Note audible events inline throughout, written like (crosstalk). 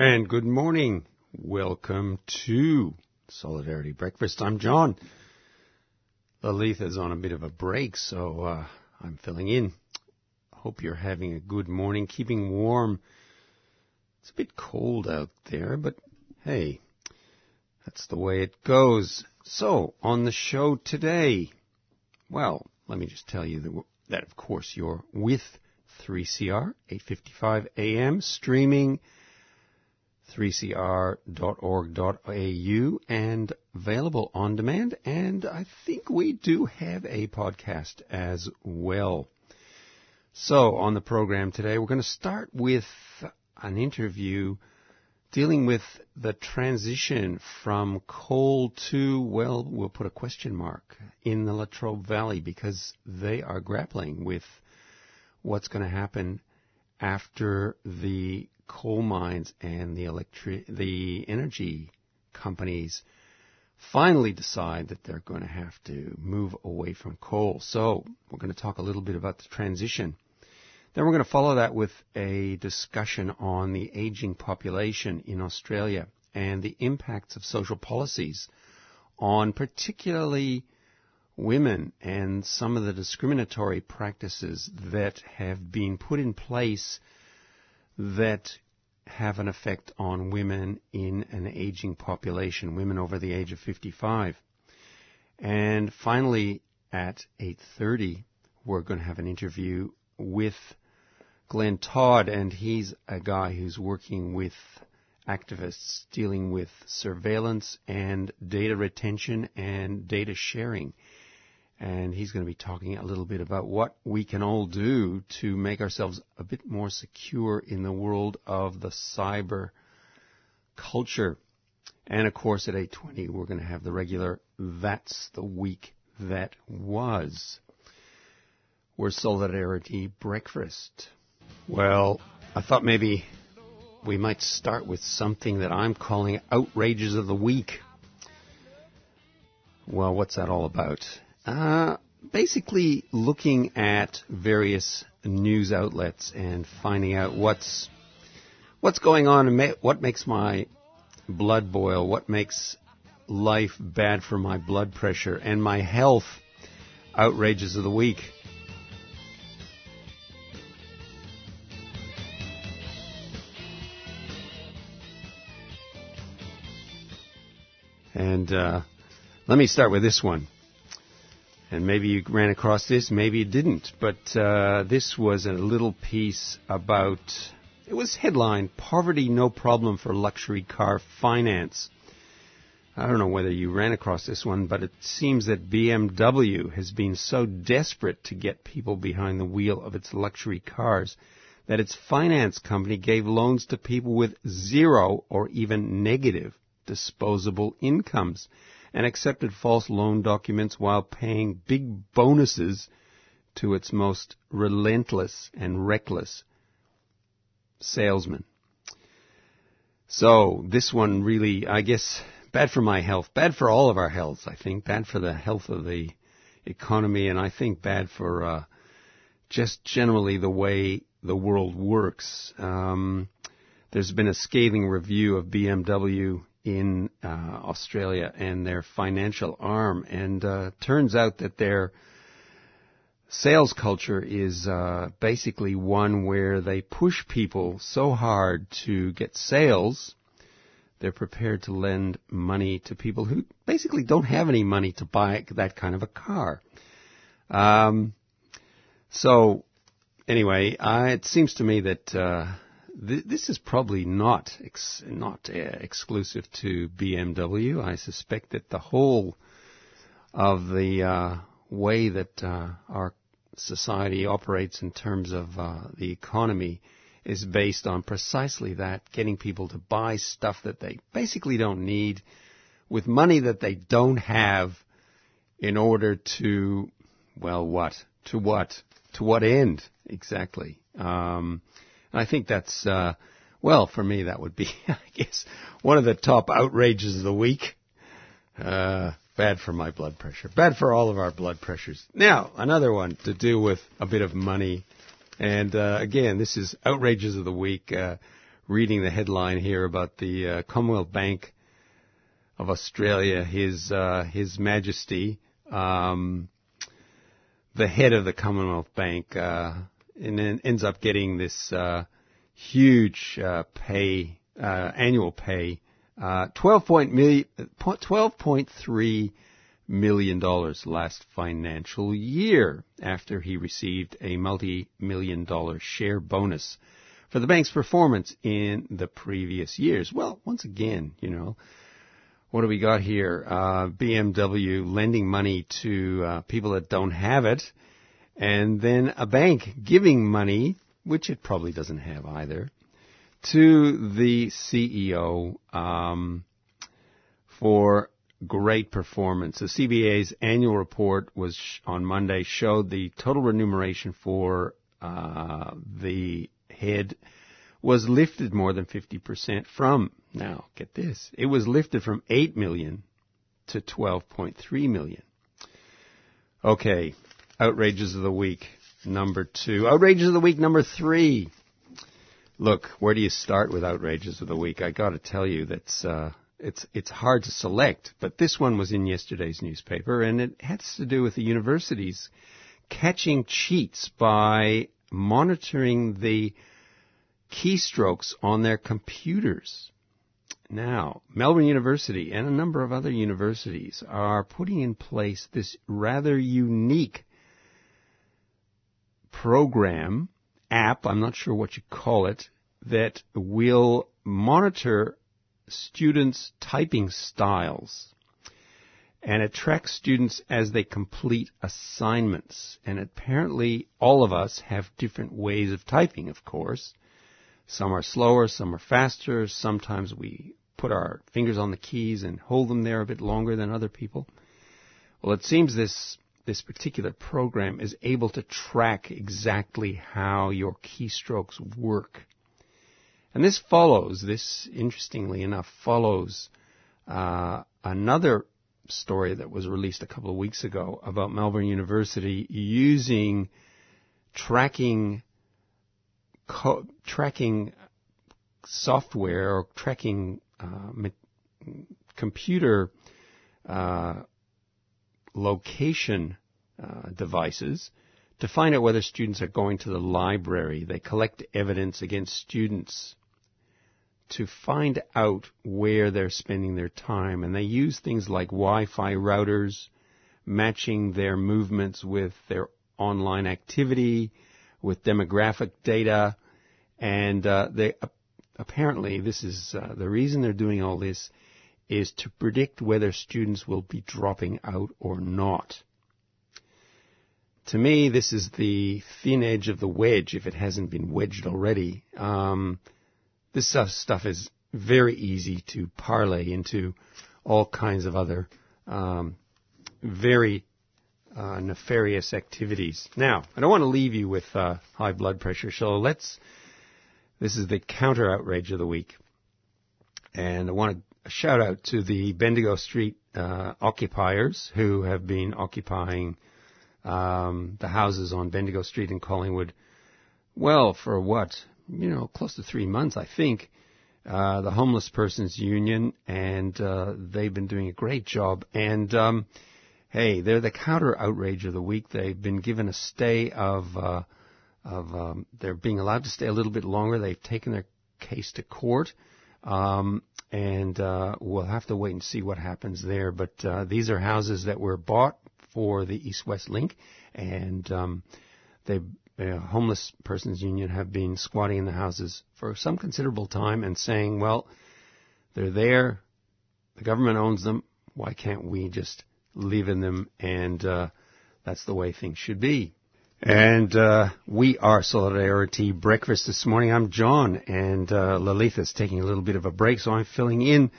And good morning. Welcome to Solidarity Breakfast. I'm John. Lalith on a bit of a break, so uh, I'm filling in. Hope you're having a good morning, keeping warm. It's a bit cold out there, but hey, that's the way it goes. So, on the show today, well, let me just tell you that, that of course you're with 3CR, 855 AM, streaming 3cr.org.au and available on demand. And I think we do have a podcast as well. So on the program today, we're going to start with an interview dealing with the transition from coal to, well, we'll put a question mark in the Latrobe Valley because they are grappling with what's going to happen after the coal mines and the electric, the energy companies finally decide that they're going to have to move away from coal. So we're going to talk a little bit about the transition. Then we're going to follow that with a discussion on the aging population in Australia and the impacts of social policies on particularly women and some of the discriminatory practices that have been put in place that have an effect on women in an aging population, women over the age of 55. And finally, at 8.30, we're going to have an interview with Glenn Todd, and he's a guy who's working with activists dealing with surveillance and data retention and data sharing and he's going to be talking a little bit about what we can all do to make ourselves a bit more secure in the world of the cyber culture. And of course, at 8:20, we're going to have the regular "That's the Week That Was." We're Solidarity Breakfast. Well, I thought maybe we might start with something that I'm calling outrages of the week. Well, what's that all about? Uh, basically, looking at various news outlets and finding out what's what's going on and ma- what makes my blood boil, what makes life bad for my blood pressure and my health. Outrages of the week. And uh, let me start with this one. And maybe you ran across this, maybe you didn't. But uh, this was a little piece about, it was headline, Poverty No Problem for Luxury Car Finance. I don't know whether you ran across this one, but it seems that BMW has been so desperate to get people behind the wheel of its luxury cars that its finance company gave loans to people with zero or even negative disposable incomes and accepted false loan documents while paying big bonuses to its most relentless and reckless salesmen. So this one really, I guess, bad for my health, bad for all of our healths, I think, bad for the health of the economy, and I think bad for uh, just generally the way the world works. Um, there's been a scathing review of BMW in uh, Australia and their financial arm. And uh, turns out that their sales culture is uh, basically one where they push people so hard to get sales, they're prepared to lend money to people who basically don't have any money to buy that kind of a car. Um, so, anyway, it seems to me that uh, this is probably not ex- not uh, exclusive to BMW. I suspect that the whole of the uh, way that uh, our society operates in terms of uh, the economy is based on precisely that: getting people to buy stuff that they basically don't need with money that they don't have in order to, well, what to what to what end exactly. Um, I think that's, uh, well, for me, that would be, (laughs) I guess, one of the top outrages of the week. Uh, bad for my blood pressure. Bad for all of our blood pressures. Now, another one to do with a bit of money. And uh, again, this is outrages of the week. Uh, reading the headline here about the uh, Commonwealth Bank of Australia, His uh, His Majesty, um, the head of the Commonwealth Bank, uh, and then ends up getting this uh, huge uh, pay uh, annual pay, uh, 12.3 million dollars last financial year after he received a multi-million dollar share bonus for the bank's performance in the previous years. Well, once again, you know, what do we got here? Uh, BMW lending money to uh, people that don't have it, and then a bank giving money, which it probably doesn't have either, to the CEO um, for great performance. The CBA's annual report was sh- on Monday showed the total remuneration for uh, the head was lifted more than 50% from, now get this, it was lifted from 8 million to 12.3 million. Okay, outrages of the week, number two. Outrages of the week, number three. Look, where do you start with outrages of the week? I gotta tell you, that's, uh, it's, it's hard to select, but this one was in yesterday's newspaper and it has to do with the universities catching cheats by monitoring the keystrokes on their computers. Now, Melbourne University and a number of other universities are putting in place this rather unique program, app, I'm not sure what you call it, that will monitor students' typing styles. And it tracks students as they complete assignments. And apparently all of us have different ways of typing, of course. Some are slower, some are faster. Sometimes we put our fingers on the keys and hold them there a bit longer than other people. Well, it seems this, this particular program is able to track exactly how your keystrokes work. And this follows, this interestingly enough follows uh, another story that was released a couple of weeks ago about Melbourne University using tracking co- tracking software or tracking uh, computer uh, location uh, devices to find out whether students are going to the library. They collect evidence against students to find out where they're spending their time. And they use things like Wi-Fi routers, matching their movements with their online activity, with demographic data, and uh, they apparently this is uh, the reason they're doing all this is to predict whether students will be dropping out or not. To me, this is the thin edge of the wedge if it hasn't been wedged already. Um, this stuff is very easy to parlay into all kinds of other um, very uh, nefarious activities. Now, I don't want to leave you with uh, high blood pressure, so let's. This is the counter outrage of the week, and I want to shout out to the Bendigo Street uh, occupiers who have been occupying um, the houses on Bendigo Street in Collingwood. Well, for what you know, close to three months, I think. Uh, the Homeless Persons Union, and uh, they've been doing a great job. And um, hey, they're the counter outrage of the week. They've been given a stay of uh, of um, they're being allowed to stay a little bit longer. They've taken their case to court, um, and uh, we'll have to wait and see what happens there. But uh, these are houses that were bought for the East-West Link, and um, the homeless persons union have been squatting in the houses for some considerable time and saying, well, they're there, the government owns them, why can't we just live in them, and uh, that's the way things should be. And uh, we are Solidarity Breakfast this morning. I'm John, and uh, is taking a little bit of a break, so I'm filling in.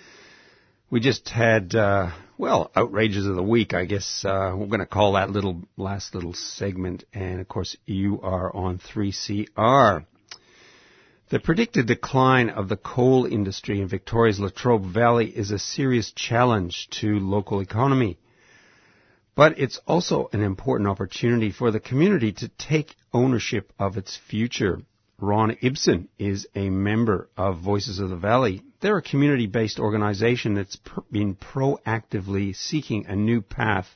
We just had, uh, well, outrages of the week, I guess uh, we're going to call that little last little segment. And of course, you are on 3CR. The predicted decline of the coal industry in Victoria's Latrobe Valley is a serious challenge to local economy. But it's also an important opportunity for the community to take ownership of its future. Ron Ibsen is a member of Voices of the Valley. They're a community-based organization that's been proactively seeking a new path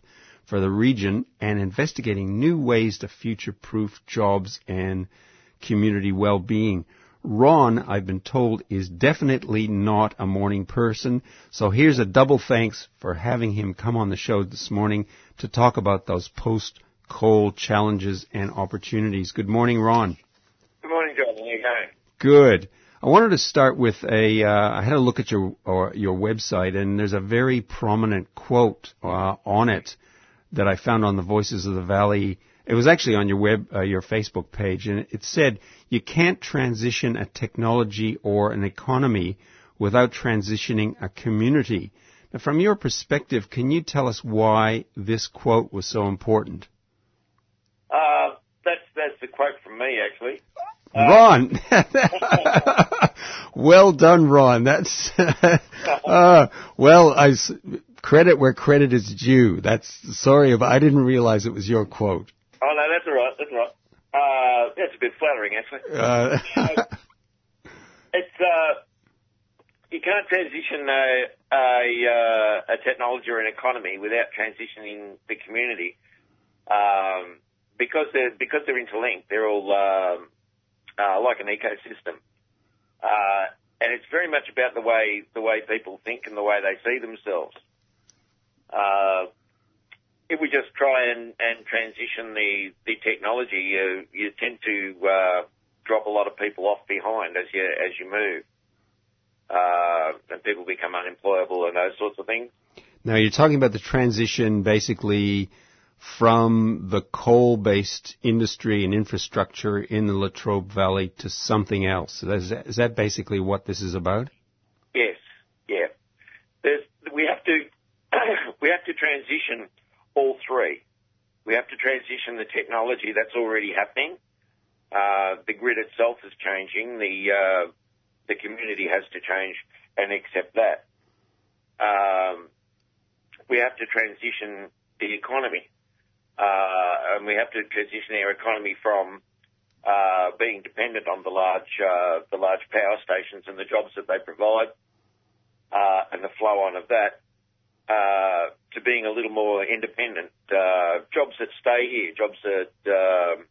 for the region and investigating new ways to future-proof jobs and community well-being. Ron, I've been told, is definitely not a morning person. So here's a double thanks for having him come on the show this morning to talk about those post-coal challenges and opportunities. Good morning, Ron. Good morning, John. How are you going? Good. I wanted to start with a. Uh, I had a look at your or your website, and there's a very prominent quote uh, on it that I found on the Voices of the Valley it was actually on your web, uh, your Facebook page, and it said you can't transition a technology or an economy without transitioning a community. From your perspective, can you tell us why this quote was so important? Uh, that's that's the quote from me, actually. Ron, (laughs) well done, Ron. That's (laughs) uh, well, I credit where credit is due. That's sorry, but I didn't realize it was your quote. Oh no, that's all right. That's all right. Uh, that's a bit flattering, actually. Uh. (laughs) it's uh, you can't transition a a, uh, a, technology or an economy without transitioning the community, um, because they're because they're interlinked. They're all um, uh, like an ecosystem, uh, and it's very much about the way the way people think and the way they see themselves. Uh, if we just try and, and transition the, the technology, you, you tend to uh, drop a lot of people off behind as you as you move, uh, and people become unemployable and those sorts of things. Now you're talking about the transition basically from the coal-based industry and infrastructure in the Latrobe Valley to something else. Is that, is that basically what this is about? Yes, yeah. There's, we have to (coughs) we have to transition all three. We have to transition the technology that's already happening. Uh, the grid itself is changing. The uh, the community has to change and accept that. Um, we have to transition the economy, uh, and we have to transition our economy from uh, being dependent on the large uh, the large power stations and the jobs that they provide, uh, and the flow on of that uh, to being a little more independent. Uh, jobs that stay here, jobs that uh,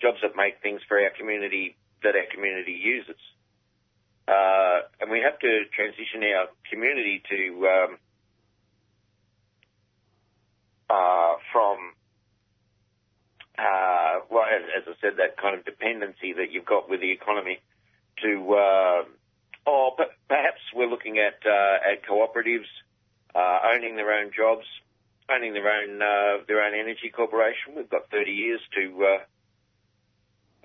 jobs that make things for our community that our community uses, uh, and we have to transition our community to um, uh, from uh, well, as, as, I said, that kind of dependency that you've got with the economy to Oh, perhaps we're looking at uh, at cooperatives uh, owning their own jobs, owning their own uh, their own energy corporation. We've got 30 years to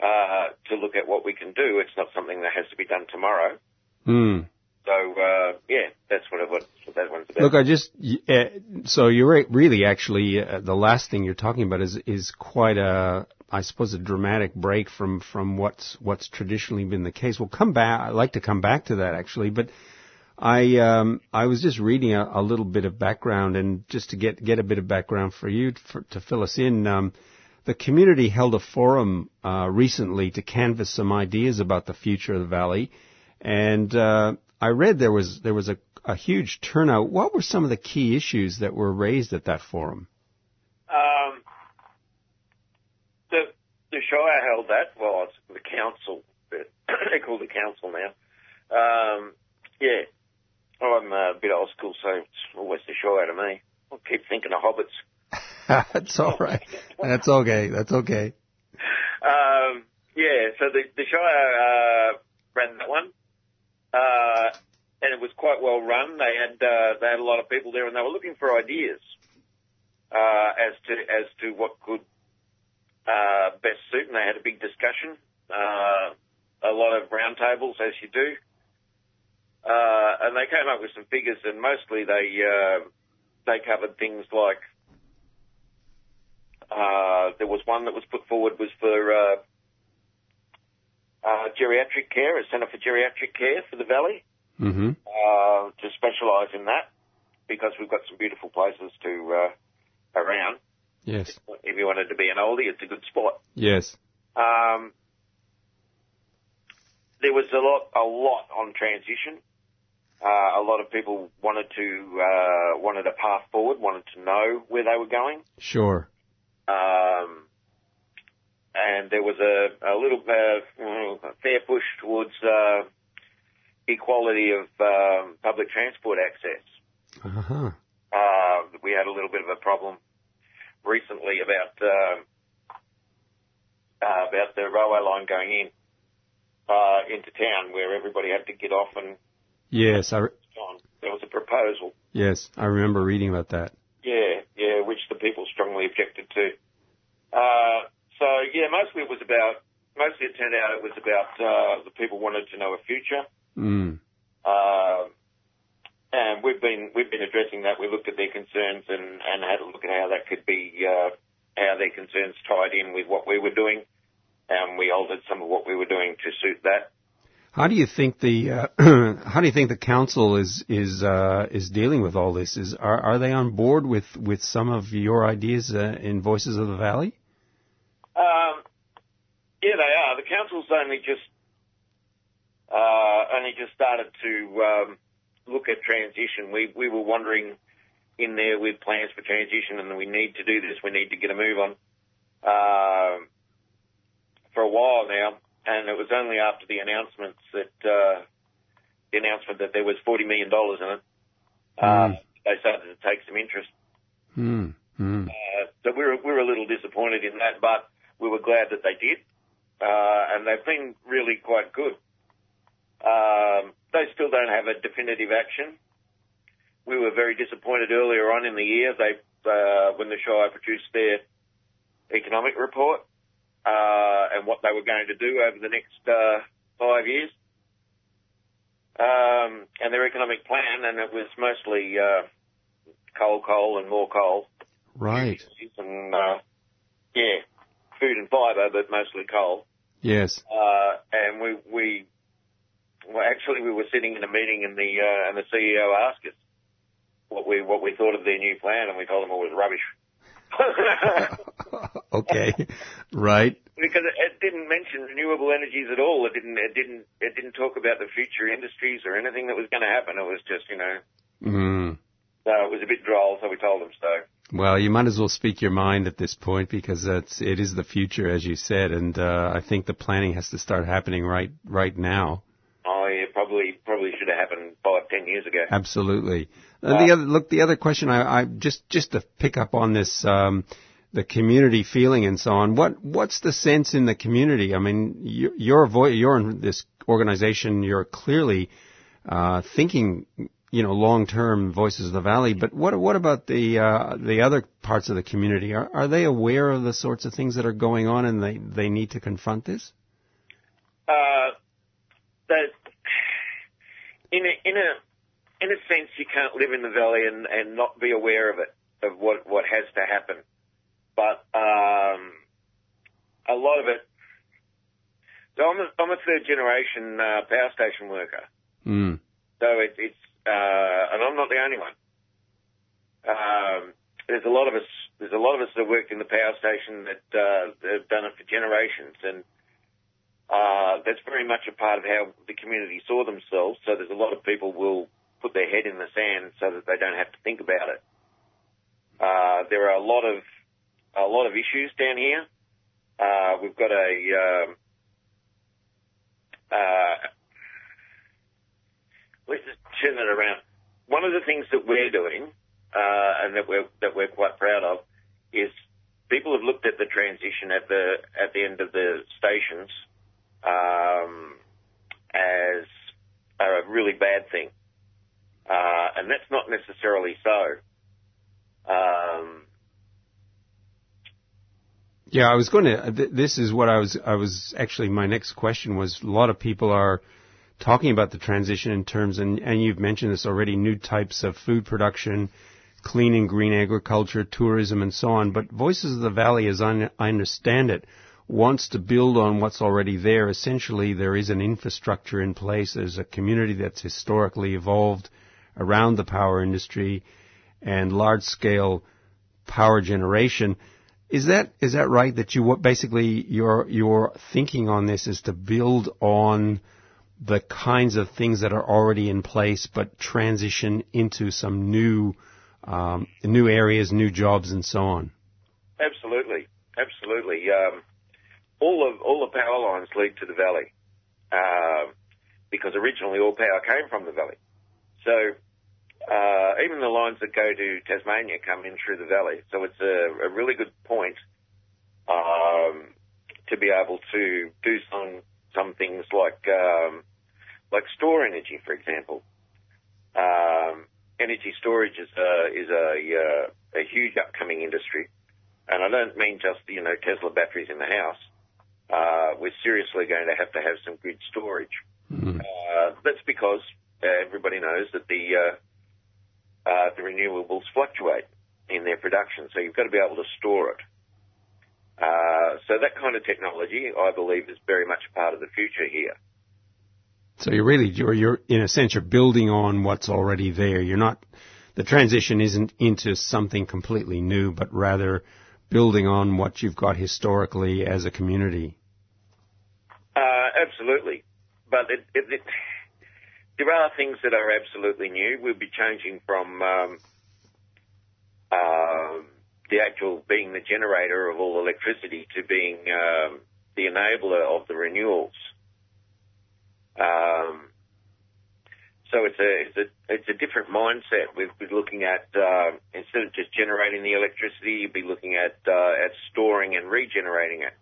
uh, to look at what we can do. It's not something that has to be done tomorrow. Hmm. So uh, yeah, that's what, it, what that one's about. Look, I just uh, so you're really actually uh, the last thing you're talking about is is quite a I suppose a dramatic break from from what's what's traditionally been the case. We'll come back. I'd like to come back to that actually, but I um, I was just reading a, a, little bit of background and just to get get a bit of background for you for, to fill us in. Um, the community held a forum uh, recently to canvass some ideas about the future of the valley, and uh, I read there was there was a, a huge turnout. What were some of the key issues that were raised at that forum? Um, the the Shire held that. Well, it's the council. (clears throat) they call the council now. Um, yeah, I'm a bit old school, so it's always the Shire to me. I keep thinking of hobbits. (laughs) That's all right. That's okay. That's okay. Um, yeah, so the, the Shire uh, ran that one. Uh, and it was quite well run. They had uh, they had a lot of people there, and they were looking for ideas uh, as to as to what could uh, best suit. And they had a big discussion, uh, a lot of roundtables, as you do, uh, and they came up with some figures. And mostly they uh, they covered things like there was one that was put forward was for uh, geriatric care, a centre for geriatric care for the valley, mm-hmm. uh, to specialise in that because we've got some beautiful places to uh, around. Yes. If you wanted to be an oldie, it's a good spot. Yes. Um, there was a lot, a lot on transition. Uh, a lot of people wanted to uh, wanted a path forward, wanted to know where they were going. Sure. Um, and there was a, a little uh, a fair push towards uh, equality of um, public transport access. Uh-huh. Uh, we had a little bit of a problem recently about uh, uh, about the railway line going in uh, into town, where everybody had to get off and Yes, I re- on. There was a proposal. yes, I remember reading about that. Yeah, yeah, which the people strongly objected to. Uh, so yeah, mostly it was about. Mostly it turned out it was about uh, the people wanted to know a future. Mm. Uh, and we've been we've been addressing that. We looked at their concerns and, and had a look at how that could be uh, how their concerns tied in with what we were doing, and we altered some of what we were doing to suit that. How do you think the uh, (clears throat) how do you think the council is is uh, is dealing with all this? Is are are they on board with with some of your ideas uh, in Voices of the Valley? Um, yeah, they are. The council's only just uh, only just started to um, look at transition. We we were wondering in there with plans for transition, and we need to do this. We need to get a move on um for a while now, and it was only after the announcements that uh, the announcement that there was forty million dollars in it. Uh, Mm. They started to take some interest. Hmm. Hmm. Uh, so we were, we were a little disappointed in that, but we were glad that they did. Uh, and they've been really quite good. Um, they still don't have a definitive action. We were very disappointed earlier on in the year. They, uh, when the Shire produced their economic report, uh, what they were going to do over the next, uh, five years. Um, and their economic plan, and it was mostly, uh, coal, coal and more coal Right. and uh, yeah, food and fibre, but mostly coal. Yes. Uh, and we we well, actually we were sitting in a meeting, and the uh, and the CEO asked us what we what we thought of their new plan, and we told him it was rubbish. (laughs) (laughs) okay. Right. Because it, it didn't mention renewable energies at all. It didn't. It didn't. It didn't talk about the future industries or anything that was going to happen. It was just, you know, Hmm. so it was a bit droll. So we told them so. Well, you might as well speak your mind at this point because it's it is the future, as you said, and uh, I think the planning has to start happening right right now. Oh yeah, probably probably should have happened five ten years ago. Absolutely. Uh, the other look, the other question I, I just just to pick up on this, um, the community feeling and so on. What what's the sense in the community? I mean, you, you're vo- you're in this organization. You're clearly uh, thinking, you know, long term Voices of the Valley. But what what about the uh, the other parts of the community? Are are they aware of the sorts of things that are going on, and they they need to confront this? Uh, that in a in a in a sense, you can't live in the valley and, and not be aware of it, of what what has to happen. But um, a lot of it. So I'm a, I'm a third generation uh, power station worker. Mm. So it, it's uh, and I'm not the only one. Um, there's a lot of us. There's a lot of us that worked in the power station that uh, that have done it for generations, and uh, that's very much a part of how the community saw themselves. So there's a lot of people will put their head in the sand so that they don't have to think about it. Uh, there are a lot of a lot of issues down here. Uh, we've got a um, uh, let's just turn it around. One of the things that we're doing uh, and that we're that we're quite proud of is people have looked at the transition at the at the end of the stations um, as a really bad thing, uh, and that's not necessarily so. Um, Yeah, I was going to. Uh, th- this is what I was. I was actually. My next question was: a lot of people are talking about the transition in terms, and, and you've mentioned this already. New types of food production, clean and green agriculture, tourism, and so on. But Voices of the Valley, as I, I understand it, wants to build on what's already there. Essentially, there is an infrastructure in place. There's a community that's historically evolved around the power industry and large scale power generation. Is that is that right? That you basically your your thinking on this is to build on the kinds of things that are already in place, but transition into some new um, new areas, new jobs, and so on. Absolutely, absolutely. Um, all of all the power lines lead to the valley uh, because originally all power came from the valley. So uh, even the lines that go to Tasmania come in through the valley. So it's a, a really good point um, to be able to do some some things like um, like store energy, for example. Um, energy storage is a is a, uh, a huge upcoming industry, and I don't mean just you know Tesla batteries in the house. Uh, we're seriously going to have to have some grid storage. Mm-hmm. Uh, that's because everybody knows that the uh, the renewables fluctuate in their production, so you've got to be able to store it. Uh, so that kind of technology, I believe, is very much part of the future here. So you're really, you're, you're, in a sense, you're building on what's already there. You're not, the transition isn't into something completely new, but rather building on what you've got historically as a community. Uh, absolutely. But it, it, it, there are things that are absolutely new. We'll be changing from um, uh, the actual being the generator of all electricity to being um, the enabler of the renewals. Um, so it's a it's a it's a different mindset. We'd be looking at uh, instead of just generating the electricity, you'd be looking at uh, at storing and regenerating it.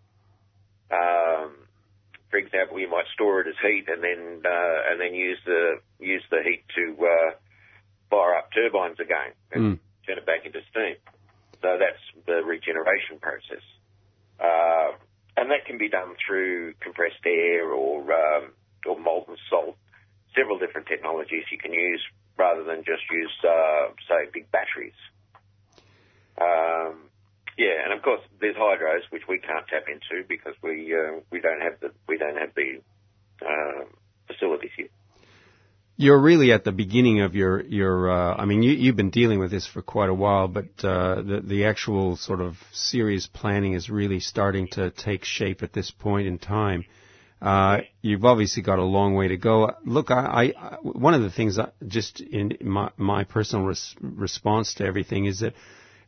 Um, for example, you might store it as heat and then uh, and then use the use the heat to uh, fire up turbines again and mm. turn it back into steam. So that's the regeneration process, uh, and that can be done through compressed air or um, or molten salt. Several different technologies you can use rather than just use, uh, say, big batteries. Um, yeah, and of course there's hydros which we can't tap into because we uh, we don't have the we don't have the uh, facilities here. You're really at the beginning of your your. Uh, I mean, you, you've been dealing with this for quite a while, but uh, the the actual sort of serious planning is really starting to take shape at this point in time. Uh, you've obviously got a long way to go. Look, I, I one of the things, that just in my, my personal res- response to everything is that it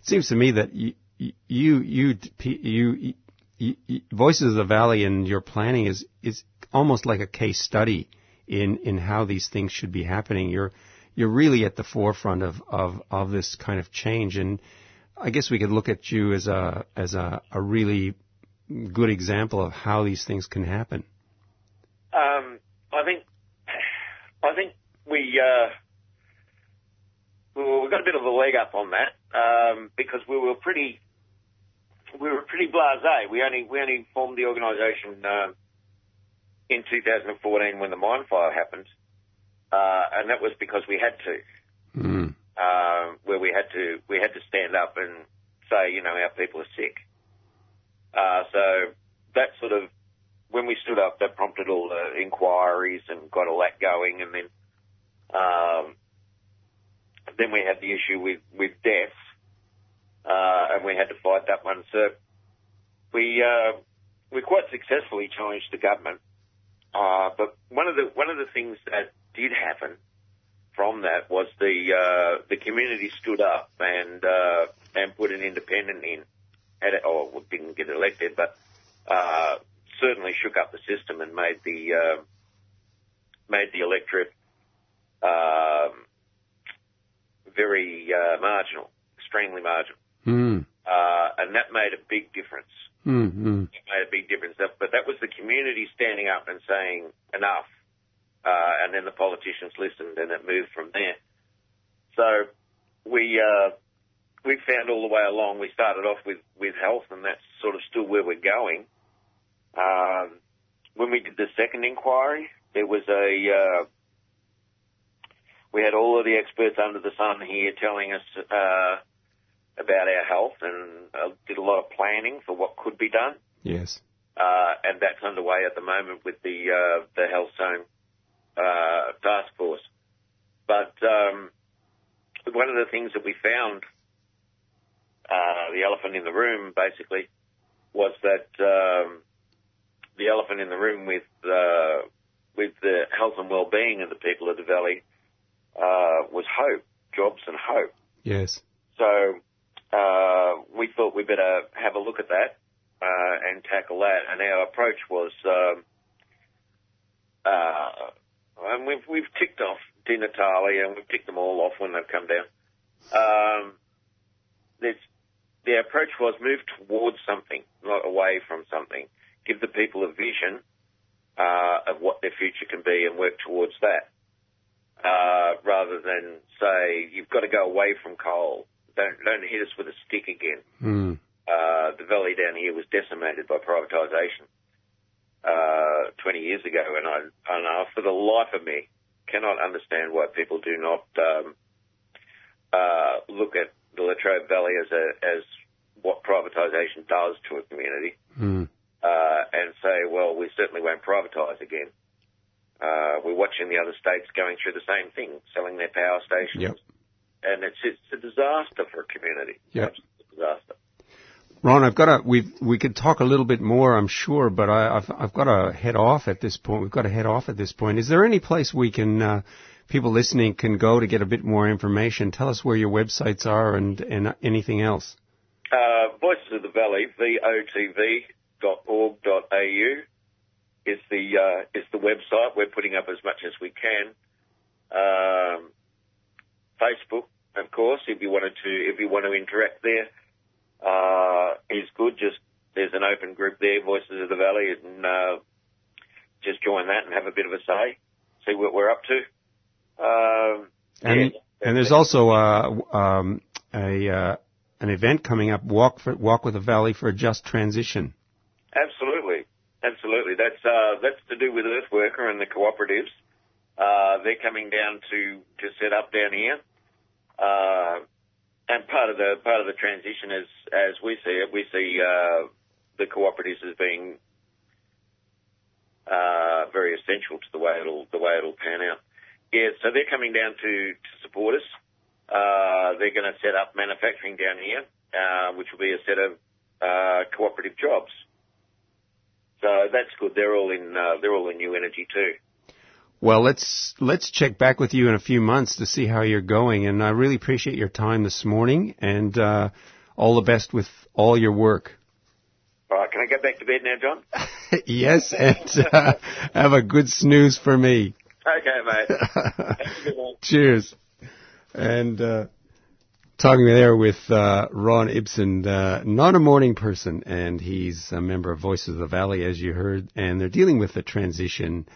seems to me that you, you, you, you, you, Voices of the Valley and your planning is is almost like a case study in in how these things should be happening. You're you're really at the forefront of of of this kind of change, and I guess we could look at you as a as a, a really good example of how these things can happen. Um, I think I think we uh, we got a bit of a leg up on that um, because we were pretty we were pretty blasé. We only we only formed the organisation uh, in 2014 when the mine fire happened, uh, and that was because we had to. Mm. Uh, where we had to we had to stand up and say, you know, our people are sick. Uh, so that sort of when we stood up, that prompted all the inquiries and got all that going, and then um, then we had the issue with with deaths, and we had to fight that one. So we uh, we quite successfully challenged the government, uh, but one of the one of the things that did happen from that was the uh, the community stood up and uh, and put an independent in, had it, or didn't get elected, but uh, certainly shook up the system and made the uh, made the electorate um, very uh, marginal, extremely marginal, mm. uh, and that made a big difference. Mm-hmm. It made a big difference, but that was the community standing up and saying enough, uh, and then the politicians listened, and it moved from there. So we uh, we found all the way along. We started off with with health, and that's sort of still where we're going. Um, when we did the second inquiry, there was a uh, we had all of the experts under the sun here telling us uh, about our health and uh, did a lot of planning for what could be done. Yes. Uh, and that's underway at the moment with the uh, the health zone uh, task force. But um, one of the things that we found, uh, the elephant in the room, basically, was that um, the elephant in the room with uh, with the health and well-being of the people of the valley uh, was hope, jobs and hope. Yes. So uh, we thought we better have a look at that uh, and tackle that. And our approach was, um, uh, and we've we've ticked off Di Natale and we've ticked them all off when they've come down. Um, there's, the approach was move towards something, not away from something. Give the people a vision uh, of what their future can be and work towards that, uh, rather than say you've got to go away from coal. Don't don't hit us with a stick again. Mm. Uh, the valley down here was decimated by privatisation uh, 20 years ago, and I, and I, for the life of me, cannot understand why people do not um, uh, look at the Latrobe Valley as a as what privatisation does to a community, mm. uh, and say, well, we certainly won't privatise again. Uh, we're watching the other states going through the same thing, selling their power stations, yep. And it's it's a disaster for a community. A disaster. Ron, I've got to. We we could talk a little bit more, I'm sure, but I, have I've got to head off at this point. We've got to head off at this point. Is there any place we can uh, people listening can go to get a bit more information? Tell us where your websites are and, and anything else. Uh, Voices of the Valley, votv.org.au is the uh, is the website. We're putting up as much as we can. Um, Facebook, of course, if you wanted to, if you want to interact there, uh, is good. Just there's an open group there, Voices of the Valley, and uh, just join that and have a bit of a say, see what we're up to. Um, and yeah. and there's also uh, um, a uh, an event coming up, Walk for Walk with the Valley for a Just Transition. Absolutely, absolutely. That's uh, that's to do with Earthworker and the cooperatives. Uh, they're coming down to to set up down here, uh, and part of the part of the transition is, as we see it, we see uh, the cooperatives as being uh, very essential to the way it'll the way it'll pan out. Yeah, so they're coming down to, to support us. Uh, they're going to set up manufacturing down here, uh, which will be a set of uh, cooperative jobs. So that's good. They're all in uh, they're all in new energy too. Well, let's let's check back with you in a few months to see how you're going. And I really appreciate your time this morning, and uh, all the best with all your work. All right, can I get back to bed now, John? (laughs) yes, and uh, have a good snooze for me. Okay, (laughs) mate. Cheers. And uh, talking there with uh, Ron Ibsen, uh, not a morning person, and he's a member of Voices of the Valley, as you heard, and they're dealing with the transition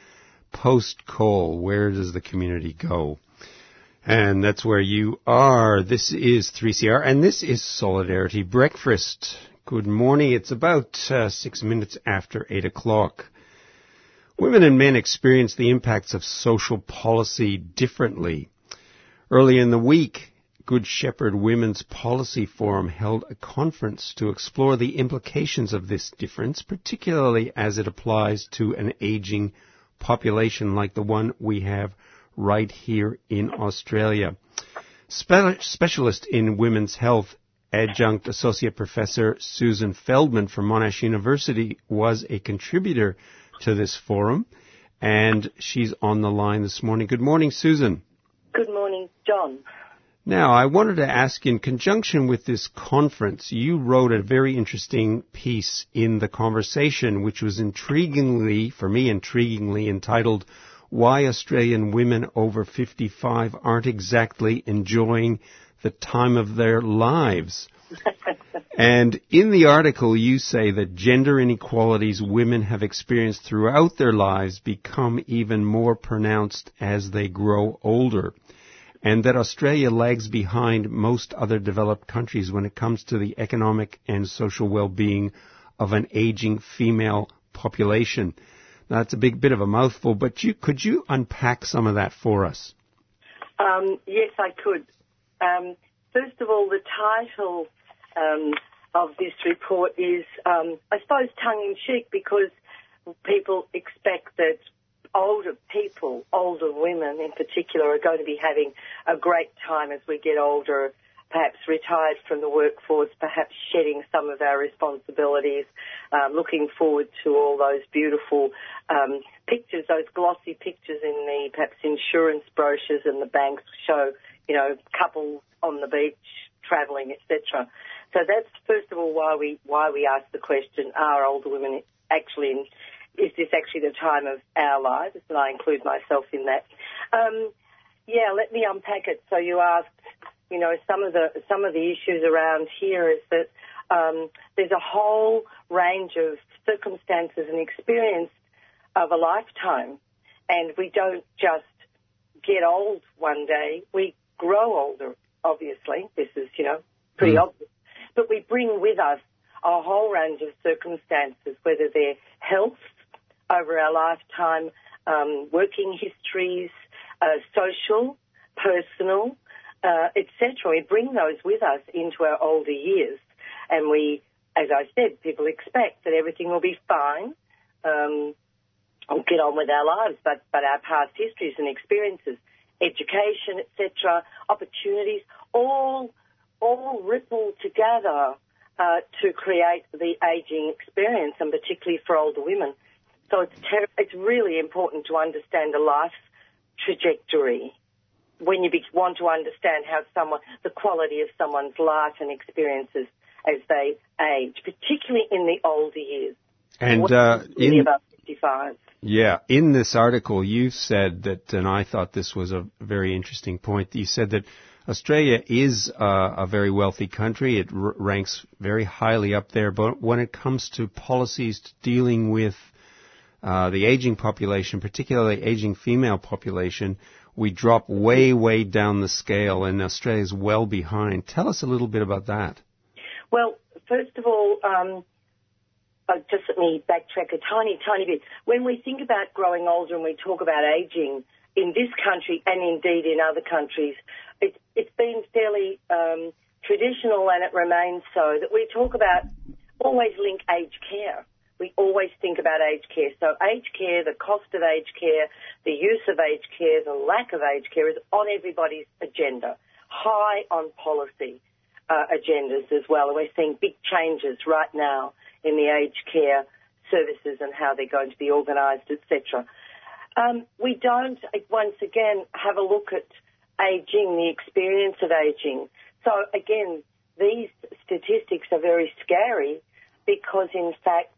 post coal. Where does the community go? And that's where you are. This is 3CR, and this is Solidarity Breakfast. Good morning. It's about uh, six minutes after eight o'clock. Women and men experience the impacts of social policy differently. Early in the week, Good Shepherd Women's Policy Forum held a conference to explore the implications of this difference, particularly as it applies to an aging population like the one we have right here in Australia. Spe- specialist in women's health, adjunct associate professor Susan Feldman from Monash University was a contributor to this forum, and she's on the line this morning. Good morning, Susan. Good morning, John. Now, I wanted to ask, in conjunction with this conference, you wrote a very interesting piece in the conversation, which was intriguingly, for me, intriguingly entitled, Why Australian Women Over 55 Aren't Exactly Enjoying the Time of Their Lives. (laughs) and in the article, you say that gender inequalities women have experienced throughout their lives become even more pronounced as they grow older and that Australia lags behind most other developed countries when it comes to the economic and social well-being of an aging female population. Now, that's a big bit of a mouthful, but you, could you unpack some of that for us? Um, yes, I could. Um, first of all, the title um, of this report is, um, I suppose, tongue-in-cheek because people expect that older people, older women in particular, are going to be having a great time as we get older. perhaps retired from the workforce, perhaps shedding some of our responsibilities, uh, looking forward to all those beautiful um, pictures, those glossy pictures in the perhaps insurance brochures and the banks show, you know, couples on the beach travelling, etc. So that's first of all why we why we ask the question: Are older women actually in, is this actually the time of our lives? And I include myself in that. Um, yeah, let me unpack it. So you asked, you know, some of the some of the issues around here is that um, there's a whole range of circumstances and experience of a lifetime, and we don't just get old one day. We grow older. Obviously, this is you know pretty mm. obvious, but we bring with us a whole range of circumstances, whether they're health over our lifetime, um, working histories, uh, social, personal, uh, etc. We bring those with us into our older years, and we, as I said, people expect that everything will be fine. Um, we'll get on with our lives, but but our past histories and experiences, education, etc., opportunities, all all ripple together uh, to create the aging experience, and particularly for older women. So it's ter- it's really important to understand a life trajectory when you be- want to understand how someone, the quality of someone's life and experiences as they age, particularly in the older years. And uh, in about 55. Yeah, in this article, you said that, and I thought this was a very interesting point. You said that Australia is uh, a very wealthy country. It r- ranks very highly up there, but when it comes to policies dealing with uh, the aging population, particularly aging female population, we drop way, way down the scale, and Australia's well behind. Tell us a little bit about that. Well, first of all, um, uh, just let me backtrack a tiny, tiny bit. When we think about growing older and we talk about aging in this country and indeed in other countries, it's, it's been fairly um, traditional and it remains so that we talk about always link aged care we always think about aged care. So aged care, the cost of aged care, the use of aged care, the lack of aged care is on everybody's agenda, high on policy uh, agendas as well. And we're seeing big changes right now in the aged care services and how they're going to be organised, etc. Um, we don't, once again, have a look at aging, the experience of aging. So again, these statistics are very scary because in fact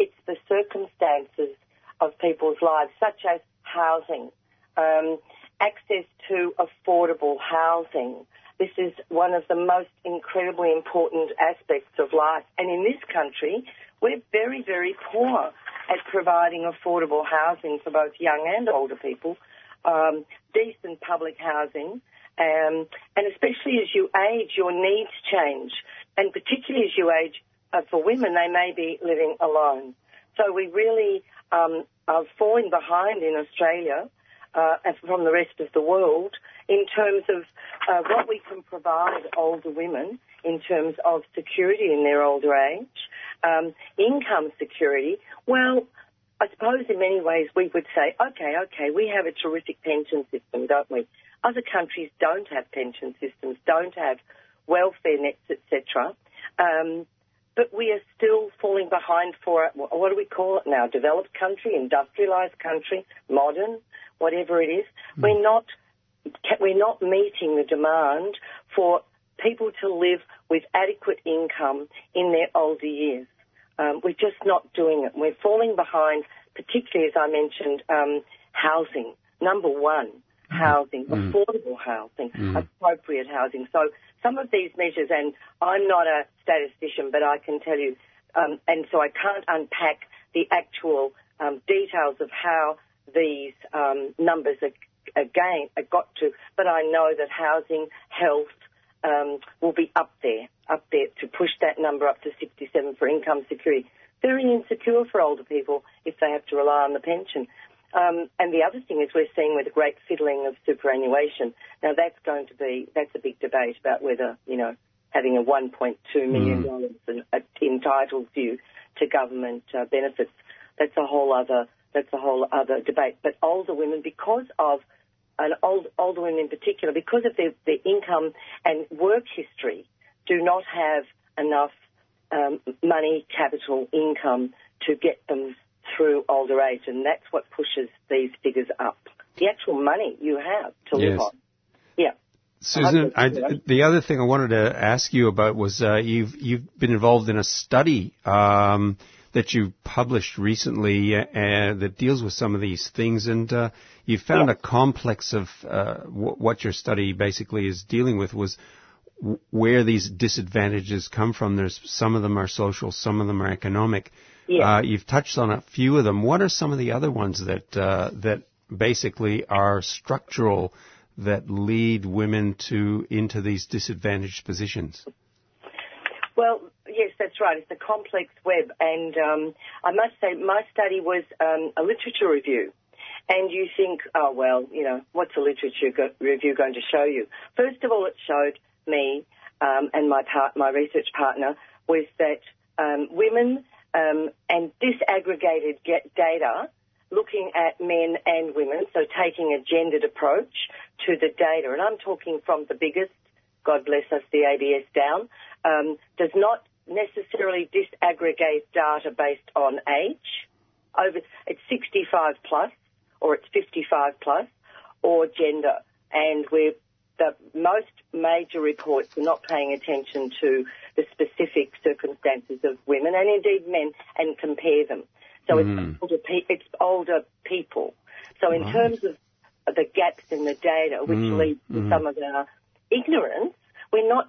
it's the circumstances of people's lives, such as housing, um, access to affordable housing. This is one of the most incredibly important aspects of life. And in this country, we're very, very poor at providing affordable housing for both young and older people, um, decent public housing, um, and especially as you age, your needs change. And particularly as you age, uh, for women, they may be living alone. So we really um, are falling behind in Australia uh, from the rest of the world in terms of uh, what we can provide older women in terms of security in their older age, um, income security. Well, I suppose in many ways we would say, okay, okay, we have a terrific pension system, don't we? Other countries don't have pension systems, don't have welfare nets, etc. but we are still falling behind for what do we call it now? Developed country, industrialized country, modern, whatever it is. Mm. We're not we're not meeting the demand for people to live with adequate income in their older years. Um, we're just not doing it. We're falling behind, particularly as I mentioned, um, housing. Number one, housing, mm. affordable housing, mm. appropriate housing. So some of these measures, and I'm not a statistician, but I can tell you, um, and so I can't unpack the actual um, details of how these um, numbers are, again are got to, but I know that housing, health um, will be up there, up there to push that number up to 67 for income security. Very insecure for older people if they have to rely on the pension. Um, and the other thing is we're seeing with a great fiddling of superannuation. Now that's going to be, that's a big debate about whether, you know, having a $1.2 million mm. entitles you to government uh, benefits. That's a whole other, that's a whole other debate. But older women, because of and old, older women in particular, because of their, their income and work history, do not have enough um, money, capital, income to get them through older age, and that's what pushes these figures up. The actual money you have to Yes. live on. Yeah. Susan, I, the other thing I wanted to ask you about was uh, you've you've been involved in a study um, that you published recently uh, uh, that deals with some of these things, and uh, you found Yeah. a complex of uh, w- what your study basically is dealing with was w- where these disadvantages come from. There's some of them are social, some of them are economic. Yeah. Uh, you've touched on a few of them. What are some of the other ones that uh, that basically are structural that lead women to into these disadvantaged positions? Well, yes, that's right. It's a complex web, and um, I must say, my study was um, a literature review. And you think, oh well, you know, what's a literature go- review going to show you? First of all, it showed me um, and my part, my research partner was that um, women um, and disaggregated data, looking at men and women, so taking a gendered approach to the data, and I'm talking from the biggest, God bless us, the ABS down, um, does not necessarily disaggregate data based on age. Over, it's 65 plus, or it's 55 plus, or gender, and we're the most major reports are not paying attention to the specific circumstances of women and indeed men and compare them. So Mhm. it's older pe- it's older people. So in Right. terms of the gaps in the data, which Mm, leads to mhm. some of our ignorance, we're not.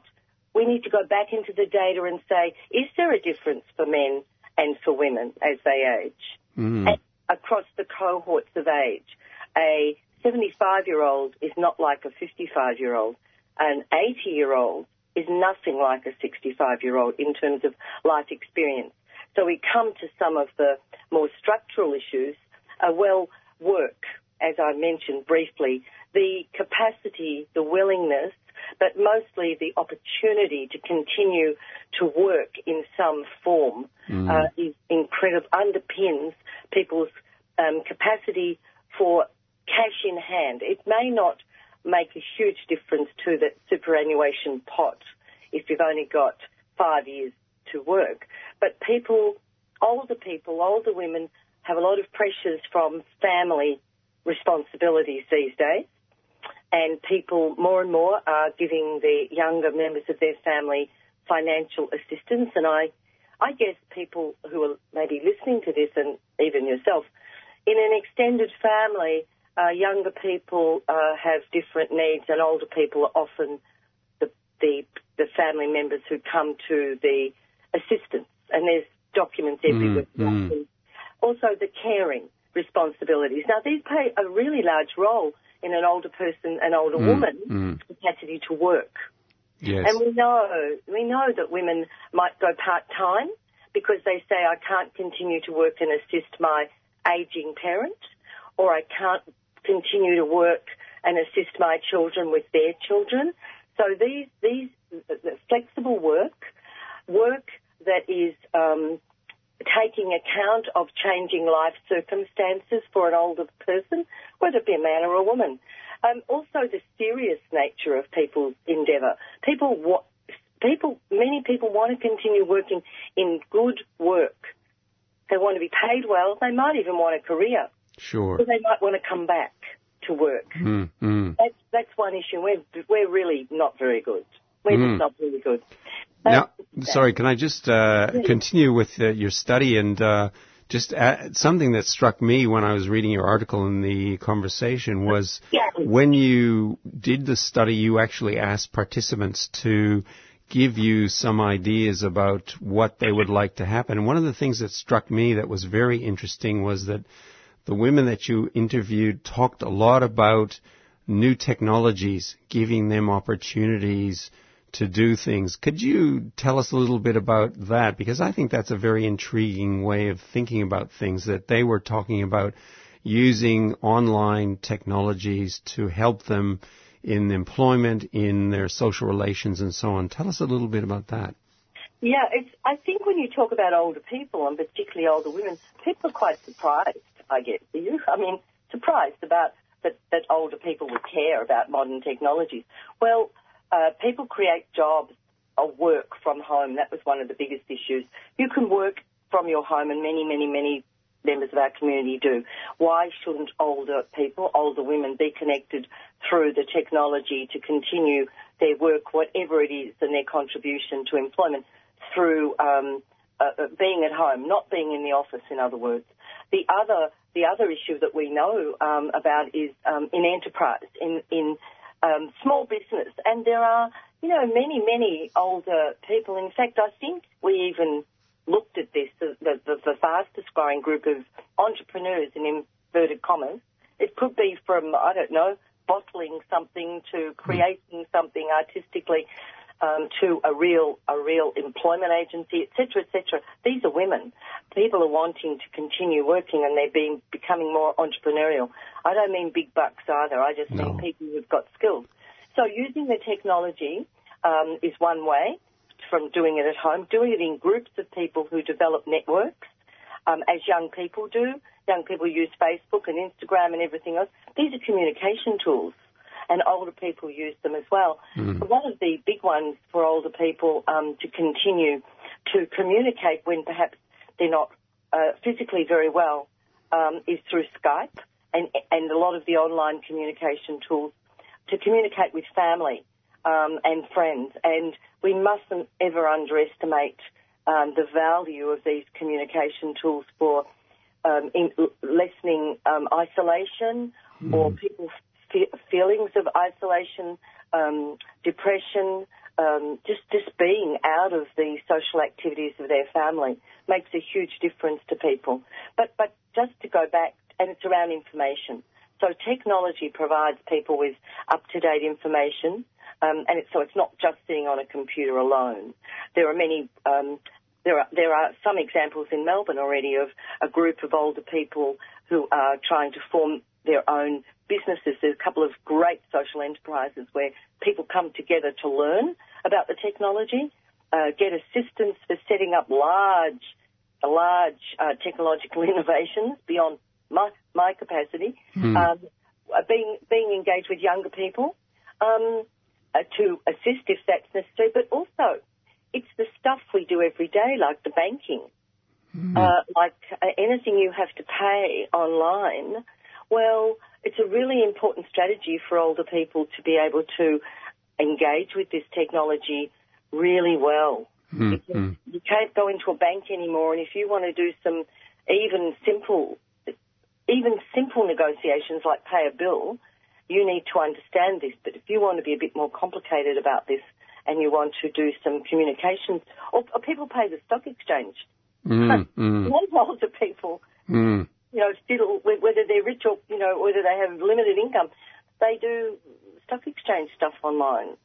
We need to go back into the data and say, is there a difference for men and for women as they age? Mm. and across the cohorts of age. A 75 year old is not like a 55 year old. An 80 year old is nothing like a 65 year old in terms of life experience. So we come to some of the more structural issues. Uh, well, work, as I mentioned briefly, the capacity, the willingness, but mostly the opportunity to continue to work in some form uh, is incredible, underpins people's um, capacity for cash in hand. It may not make a huge difference to the superannuation pot if you've only got five years to work, but people, older people, older women have a lot of pressures from family responsibilities these days and people more and more are giving the younger members of their family financial assistance. And I, I guess people who are maybe listening to this, and even yourself, in an extended family, uh, younger people uh, have different needs, and older people are often the, the the family members who come to the assistance. And there's documents everywhere. mm. And Also, the caring responsibilities. Now, these play a really large role in an older person, an older woman's mm. capacity to work. Yes. And we know, we know that women might go part-time because they say, I can't continue to work and assist my aging parent, or I can't continue to work and assist my children with their children. So these, these flexible work, work that is um, taking account of changing life circumstances for an older person, whether it be a man or a woman. Um, also, the serious nature of people's endeavour. People, wa- people, many people want to continue working in good work. They want to be paid well. They might even want a career. Sure. They might want to come back to work. Mm, mm. That's that's one issue. We're we're really not very good. We're Mm. just not really good. Now, Uh, sorry, can I just uh, continue with uh, your study and uh, just add, something that struck me when I was reading your article in the conversation was Yeah. when you did the study, you actually asked participants to give you some ideas about what they would like to happen. And one of the things that struck me that was very interesting was that the women that you interviewed talked a lot about new technologies, giving them opportunities to do things. Could you tell us a little bit about that? Because I think that's a very intriguing way of thinking about things that they were talking about using online technologies to help them in employment, in their social relations and so on. Tell us a little bit about that. Yeah. I think when you talk about older people and particularly older women, people are quite surprised. I guess. You? I mean, surprised about that, that older people would care about modern technologies? Well, uh, people create jobs or work from home. That was one of the biggest issues. You can work from your home, and many, many, many members of our community do. Why shouldn't older people, older women, be connected through the technology to continue their work, whatever it is, and their contribution to employment through um, uh, uh, being at home, not being in the office, in other words. The other, the other issue that we know um, about is um, in enterprise, in, in um, small business, and there are, you know, many, many older people. In fact, I think we even looked at this, the, the, the fastest growing group of entrepreneurs in inverted commas. It could be from, I don't know, bottling something to creating something artistically um, to a real a real employment agency, etc., etc. These are women. People are wanting to continue working, and they're being becoming more entrepreneurial. I don't mean big bucks either. I just no. mean people who've got skills. So using the technology um, is one way from doing it at home. Doing it in groups of people who develop networks, um, as young people do. Young people use Facebook and Instagram and everything else. These are communication tools and older people use them as well. Mm. one of the big ones for older people um, to continue to communicate when perhaps they're not uh, physically very well um, is through Skype and, and a lot of the online communication tools to communicate with family um, and friends. And we mustn't ever underestimate um, the value of these communication tools for um, lessening um, isolation mm. or people feelings of isolation, um, depression, um, just just being out of the social activities of their family makes a huge difference to people. But but just to go back, and it's around information. So technology provides people with up to date information, um, and so it's not just sitting on a computer alone. There are many. Um, there are, there are some examples in Melbourne already of a group of older people who are trying to form their own businesses. There's a couple of great social enterprises where people come together to learn about the technology, uh, get assistance for setting up large, large uh, technological (laughs) innovations beyond my, my capacity. Mm. Um, being being engaged with younger people um, uh, to assist if that's necessary, but also it's the stuff we do every day, like the banking, mm. like uh, anything you have to pay online well, it's a really important strategy for older people to be able to engage with this technology really well. Mm-hmm. You can't go into a bank anymore, and if you want to do some even simple, even simple negotiations like pay a bill, you need to understand this. But if you want to be a bit more complicated about this, and you want to do some communications, or, or people pay the stock exchange. A lot of older people mm you know, still, whether they're rich or, you know, whether they have limited income, they do stock exchange stuff online.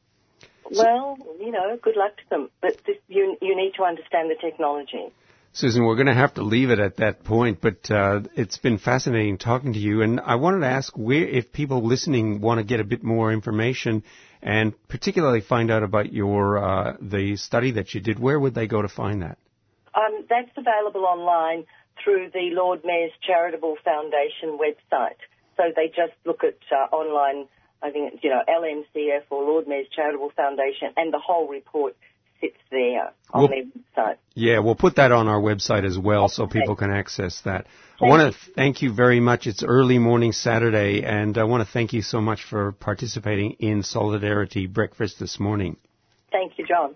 Well, you know, good luck to them. But this, you, you need to understand the technology. Susan, we're going to have to leave it at that point, but uh, it's been fascinating talking to you. And I wanted to ask where, if people listening want to get a bit more information and particularly find out about your uh, the study that you did, where would they go to find that? Um, that's available online through the Lord Mayor's Charitable Foundation website. So they just look at uh, online, I think it's, you know, LMCF or Lord Mayor's Charitable Foundation, and the whole report sits there on we'll, their website. Yeah, we'll put that on our website as well so people can access that. Thank I want to thank you very much. It's early morning Saturday, and I want to thank you so much for participating in Solidarity Breakfast this morning. Thank you, John.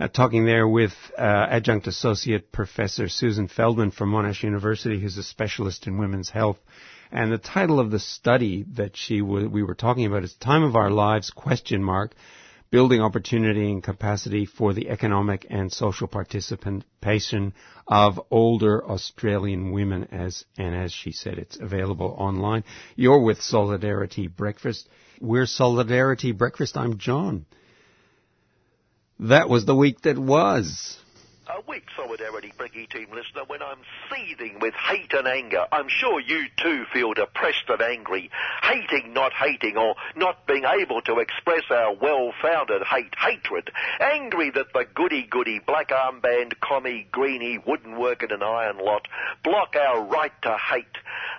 Uh, talking there with uh, Adjunct Associate Professor Susan Feldman from Monash University, who's a specialist in women's health. And the title of the study that she w- we were talking about is "Time of Our Lives?" question mark building opportunity and capacity for the economic and social participation of older Australian women as, and as she said, it's available online. You're with Solidarity Breakfast. We're Solidarity Breakfast. I'm John. That was the week that was. A weak solidarity Bricky team listener when I'm seething with hate and anger. I'm sure you too feel depressed and angry, hating not hating or not being able to express our well-founded hate, hatred, angry that the goody-goody black armband commie greenie wouldn't work in an iron lot, block our right to hate,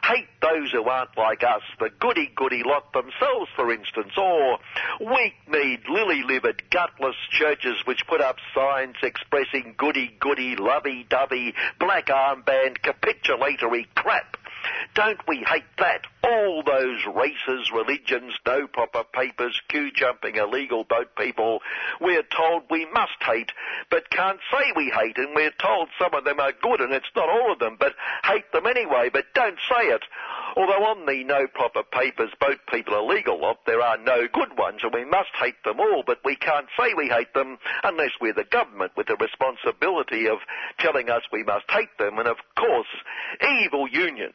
hate those who aren't like us, the goody-goody lot themselves for instance, or weak-kneed, lily-livered, gutless churches which put up signs expressing goody-goody, lovey-dovey, black armband, capitulatory crap. Don't we hate that? All those races, religions, no proper papers, queue jumping, illegal boat people, we're told we must hate, but can't say we hate, and we're told some of them are good, and it's not all of them, but hate them anyway, but don't say it. Although on the no proper papers, boat people illegal lot, there are no good ones, and we must hate them all, but we can't say we hate them unless we're the government with the responsibility of telling us we must hate them, and of course, evil unions.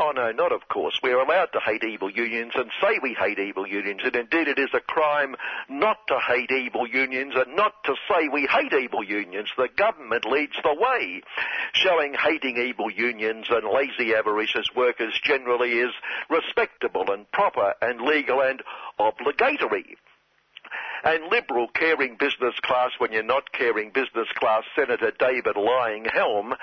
Oh no, not of course. We're allowed to hate evil unions and say we hate evil unions, and indeed it is a crime not to hate evil unions and not to say we hate evil unions. The government leads the way, showing hating evil unions and lazy avaricious workers generally is respectable and proper and legal and obligatory and liberal caring business class when you're not caring business class Senator David Lying Helm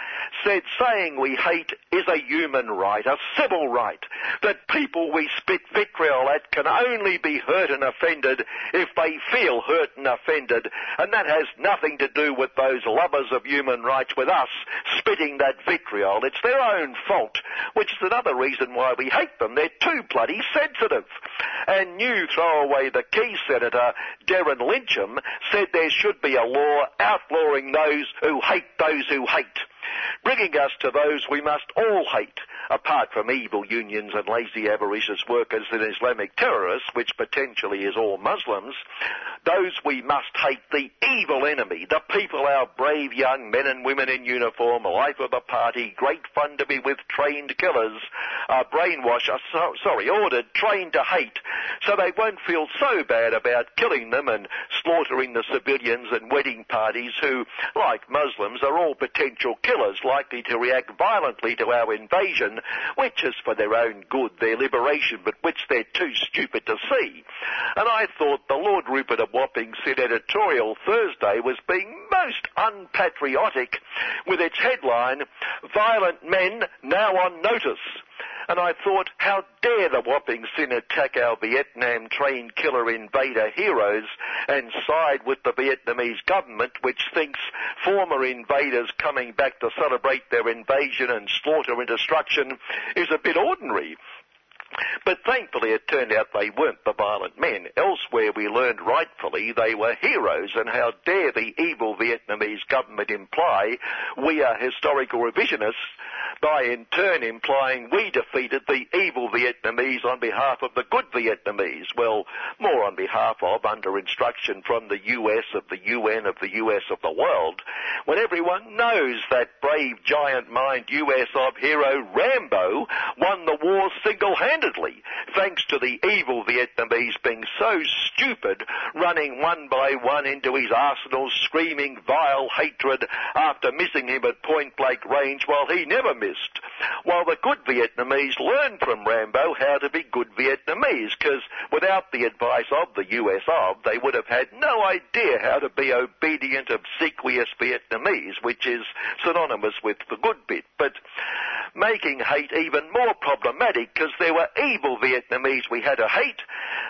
said saying we hate is a human right, a civil right, that people we spit vitriol at can only be hurt and offended if they feel hurt and offended, and that has nothing to do with those lovers of human rights with us spitting that vitriol. It's their own fault, which is another reason why we hate them. They're too bloody sensitive. And new throwaway the key senator Derryn Lyncham said there should be a law outlawing those who hate those who hate bringing us to those we must all hate, apart from evil unions and lazy avaricious workers and Islamic terrorists, which potentially is all Muslims, those we must hate, the evil enemy, the people our brave young men and women in uniform, life of the party, great fun to be with trained killers, are brainwashed, are so, sorry, ordered, trained to hate, so they won't feel so bad about killing them and slaughtering the civilians and wedding parties who, like Muslims, are all potential killers likely to react violently to our invasion, which is for their own good, their liberation, but which they're too stupid to see. And I thought the Lord Rupert of Wapping's editorial Thursday was being most unpatriotic with its headline, Violent Men Now on Notice. And I thought, how dare the whopping sin attack our Vietnam trained killer invader heroes and side with the Vietnamese government which thinks former invaders coming back to celebrate their invasion and slaughter and destruction is a bit ordinary. But thankfully it turned out they weren't the violent men. Elsewhere we learned rightfully they were heroes and how dare the evil Vietnamese government imply we are historical revisionists by in turn implying we defeated the evil Vietnamese on behalf of the good Vietnamese. Well, more on behalf of, under instruction from the US, of the UN, of the US, of the world, when everyone knows that brave giant mind US of hero Rambo won the war single-handedly, thanks to the evil Vietnamese being so stupid, running one by one into his arsenal, screaming vile hatred after missing him at point blank range while he never missed. While the good Vietnamese learned from Rambo how to be good Vietnamese, because without the advice of the US of, they would have had no idea how to be obedient, obsequious Vietnamese, which is synonymous with the good bit. But making hate even more problematic because there were evil Vietnamese we had to hate,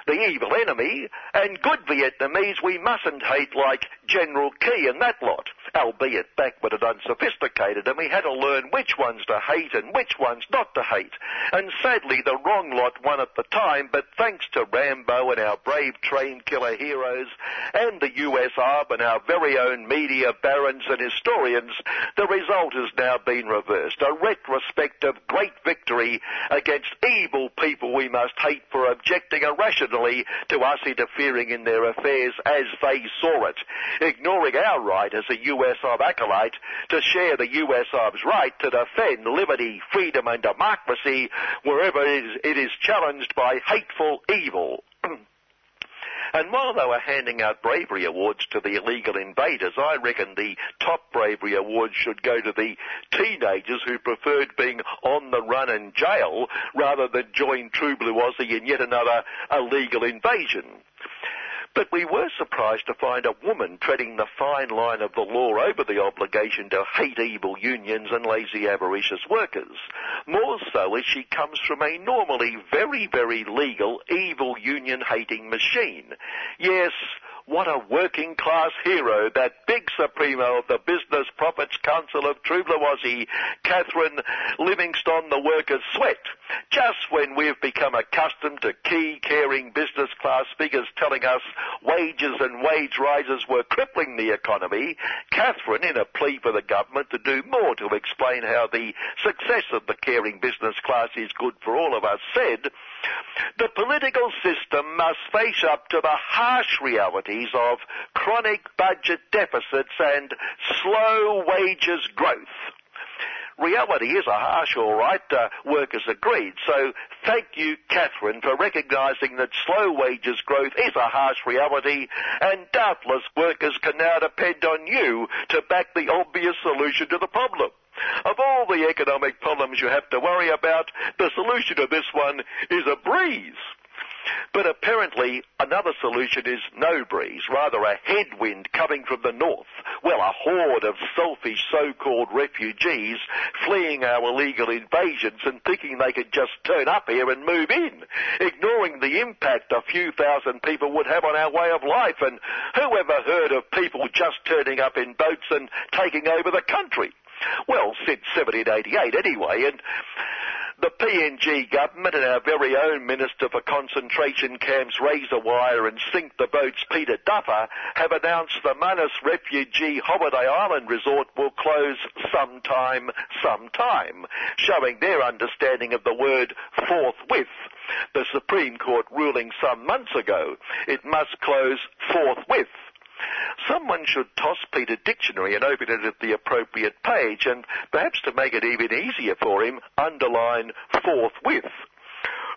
the evil enemy, and good Vietnamese we mustn't hate like General Ky and that lot, albeit backward and unsophisticated, and we had to learn which ones to hate and which ones not to hate. And sadly the wrong lot won at the time, but thanks to Rambo and our brave train killer heroes, and the US Arb and our very own media barons and historians, the result has now been reversed. A retrospective great victory against evil people we must hate for objecting irrationally to us interfering in their affairs as they saw it, ignoring our right as a US Arb acolyte to share the US Arb's right to defend liberty, freedom and democracy wherever it is, it is challenged by hateful evil. (clears throat) And while they were handing out bravery awards to the illegal invaders, I reckon the top bravery award should go to the teenagers who preferred being on the run in jail rather than join True Blue Aussie in yet another illegal invasion. But we were surprised to find a woman treading the fine line of the law over the obligation to hate evil unions and lazy avaricious workers. More so as she comes from a normally very, very legal evil union hating machine. Yes, what a working class hero, that big supremo of the Business Profits Council of True Blue Aussie, Catherine Livingstone the Workers Sweat. Just when we've become accustomed to key, caring business class figures telling us wages and wage rises were crippling the economy, Catherine, in a plea for the government to do more to explain how the success of the caring business class is good for all of us, said, the political system must face up to the harsh realities of chronic budget deficits and slow wages growth. Reality is a harsh, all right, uh, workers agreed. So thank you, Catherine, for recognising that slow wages growth is a harsh reality, and doubtless workers can now depend on you to back the obvious solution to the problem. Of all the economic problems you have to worry about, the solution to this one is a breeze. But apparently another solution is no breeze, rather a headwind coming from the north. Well, a horde of selfish so-called refugees fleeing our illegal invasions and thinking they could just turn up here and move in, ignoring the impact a few thousand people would have on our way of life. And who ever heard of people just turning up in boats and taking over the country? Well, since 1788 anyway, and the PNG government and our very own Minister for Concentration Camps Razor Wire and Sink the Boats Peter Duffer have announced the Manus Refugee Holiday Island Resort will close sometime, sometime, showing their understanding of the word forthwith. The Supreme Court ruling some months ago, it must close forthwith. Someone should toss Peter Dictionary and open it at the appropriate page and perhaps to make it even easier for him, underline forthwith.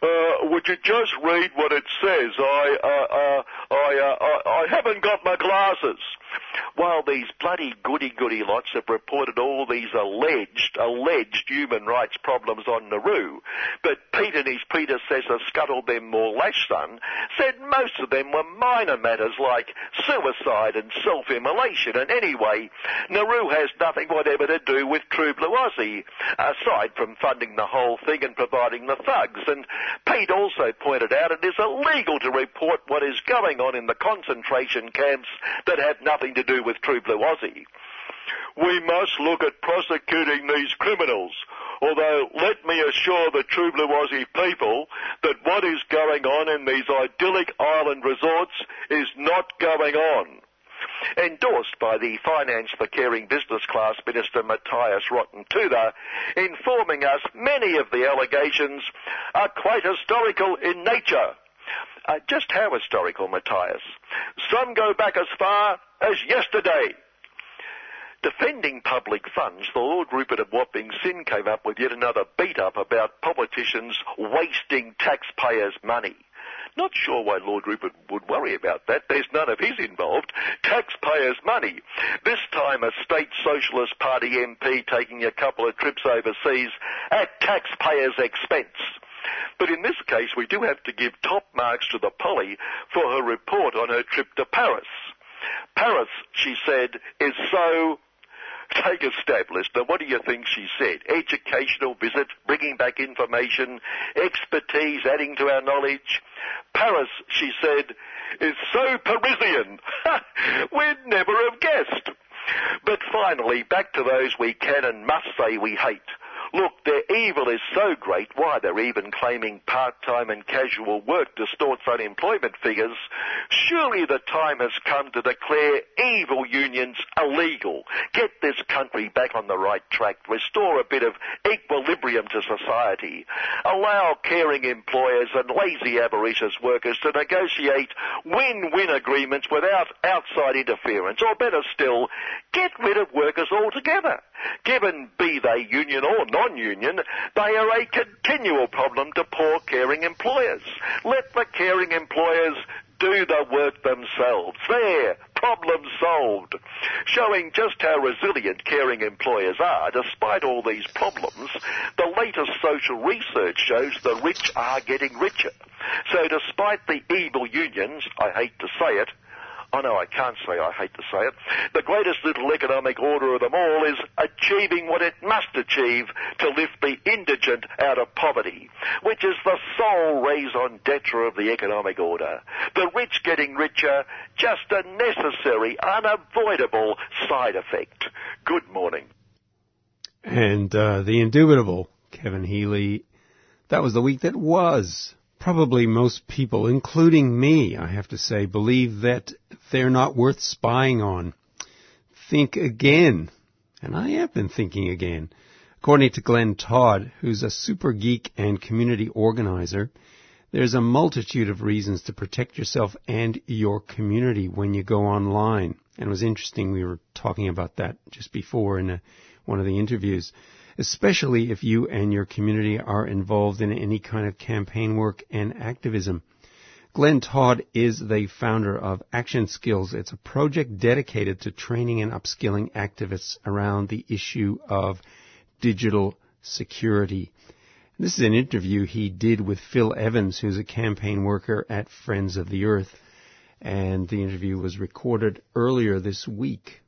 Uh, would you just read what it says? I, uh, uh, I, uh, I, I haven't got my glasses. While these bloody goody-goody lots have reported all these alleged, alleged human rights problems on Nauru, but Pete and his predecessor scuttled them more lash son, said most of them were minor matters like suicide and self-immolation, and anyway, Nauru has nothing whatever to do with True Blue Aussie, aside from funding the whole thing and providing the thugs, and Pete also pointed out it is illegal to report what is going on in the concentration camps that have nothing to do with True Blue Aussie. We must look at prosecuting these criminals. Although let me assure the True Blue Aussie people that what is going on in these idyllic island resorts is not going on endorsed by the Finance for Caring Business Class Minister Matthias Rottentuda, informing us many of the allegations are quite historical in nature. Uh, just how historical, Matthias? Some go back as far as yesterday. Defending public funds, the Lord Rupert of Wapping Sin came up with yet another beat up about politicians wasting taxpayers' money. Not sure why Lord Rupert would worry about that. There's none of his involved. Taxpayers' money. This time a state Socialist Party MP taking a couple of trips overseas at taxpayers' expense. But in this case, we do have to give top marks to the Polly for her report on her trip to Paris. Paris, she said, is so (laughs) Take a stab, listener. What do you think she said? Educational visit, bringing back information, expertise, adding to our knowledge. Paris, she said, is so Parisian. (laughs) We'd never have guessed. But finally, back to those we can and must say we hate. Look, their evil is so great, why they're even claiming part-time and casual work distorts unemployment figures. Surely the time has come to declare evil unions illegal. Get this country back on the right track. Restore a bit of equilibrium to society. Allow caring employers and lazy avaricious workers to negotiate win-win agreements without outside interference. Or better still, get rid of workers altogether. Given be they union or non-union, they are a continual problem to poor caring employers. Let the caring employers do the work themselves. There, problem solved. Showing just how resilient caring employers are despite all these problems, the latest social research shows the rich are getting richer. So despite the evil unions, I hate to say it, I know I can't say I hate to say it. The greatest little economic order of them all is achieving what it must achieve to lift the indigent out of poverty, which is the sole raison d'etre of the economic order. The rich getting richer, just a necessary, unavoidable side effect. Good morning. And uh, the indubitable Kevin Healy. That was the week that was probably most people, including me, I have to say, believe that they're not worth spying on. Think again. And I have been thinking again. According to Glenn Todd, who's a super geek and community organizer, there's a multitude of reasons to protect yourself and your community when you go online. And it was interesting, we were talking about that just before in a, one of the interviews especially if you and your community are involved in any kind of campaign work and activism. Glenn Todd is the founder of Action Skills. It's a project dedicated to training and upskilling activists around the issue of digital security. This is an interview he did with Phil Evans, who's a campaign worker at Friends of the Earth. And the interview was recorded earlier this week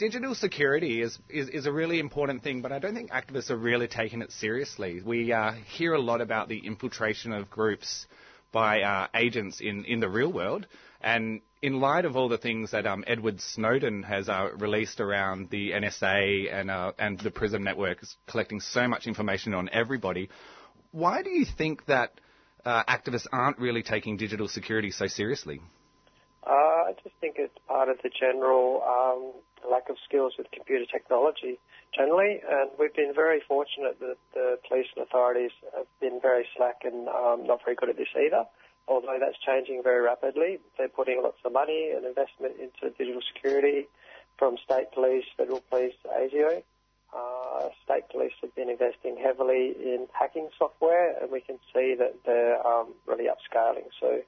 digital security is, is, is, a really important thing, but I don't think activists are really taking it seriously. We uh, hear a lot about the infiltration of groups by uh, agents in, in the real world, and in light of all the things that um, Edward Snowden has uh, released around the NSA and, uh, and the PRISM network is collecting so much information on everybody, why do you think that uh, activists aren't really taking digital security so seriously? Uh, I just think it's part of the general um, lack of skills with computer technology generally, and we've been very fortunate that the police and authorities have been very slack and um, not very good at this either. Although that's changing very rapidly, they're putting lots of money and investment into digital security from state police, federal police, ASIO. Uh, state police have been investing heavily in hacking software, and we can see that they're um, really upscaling. So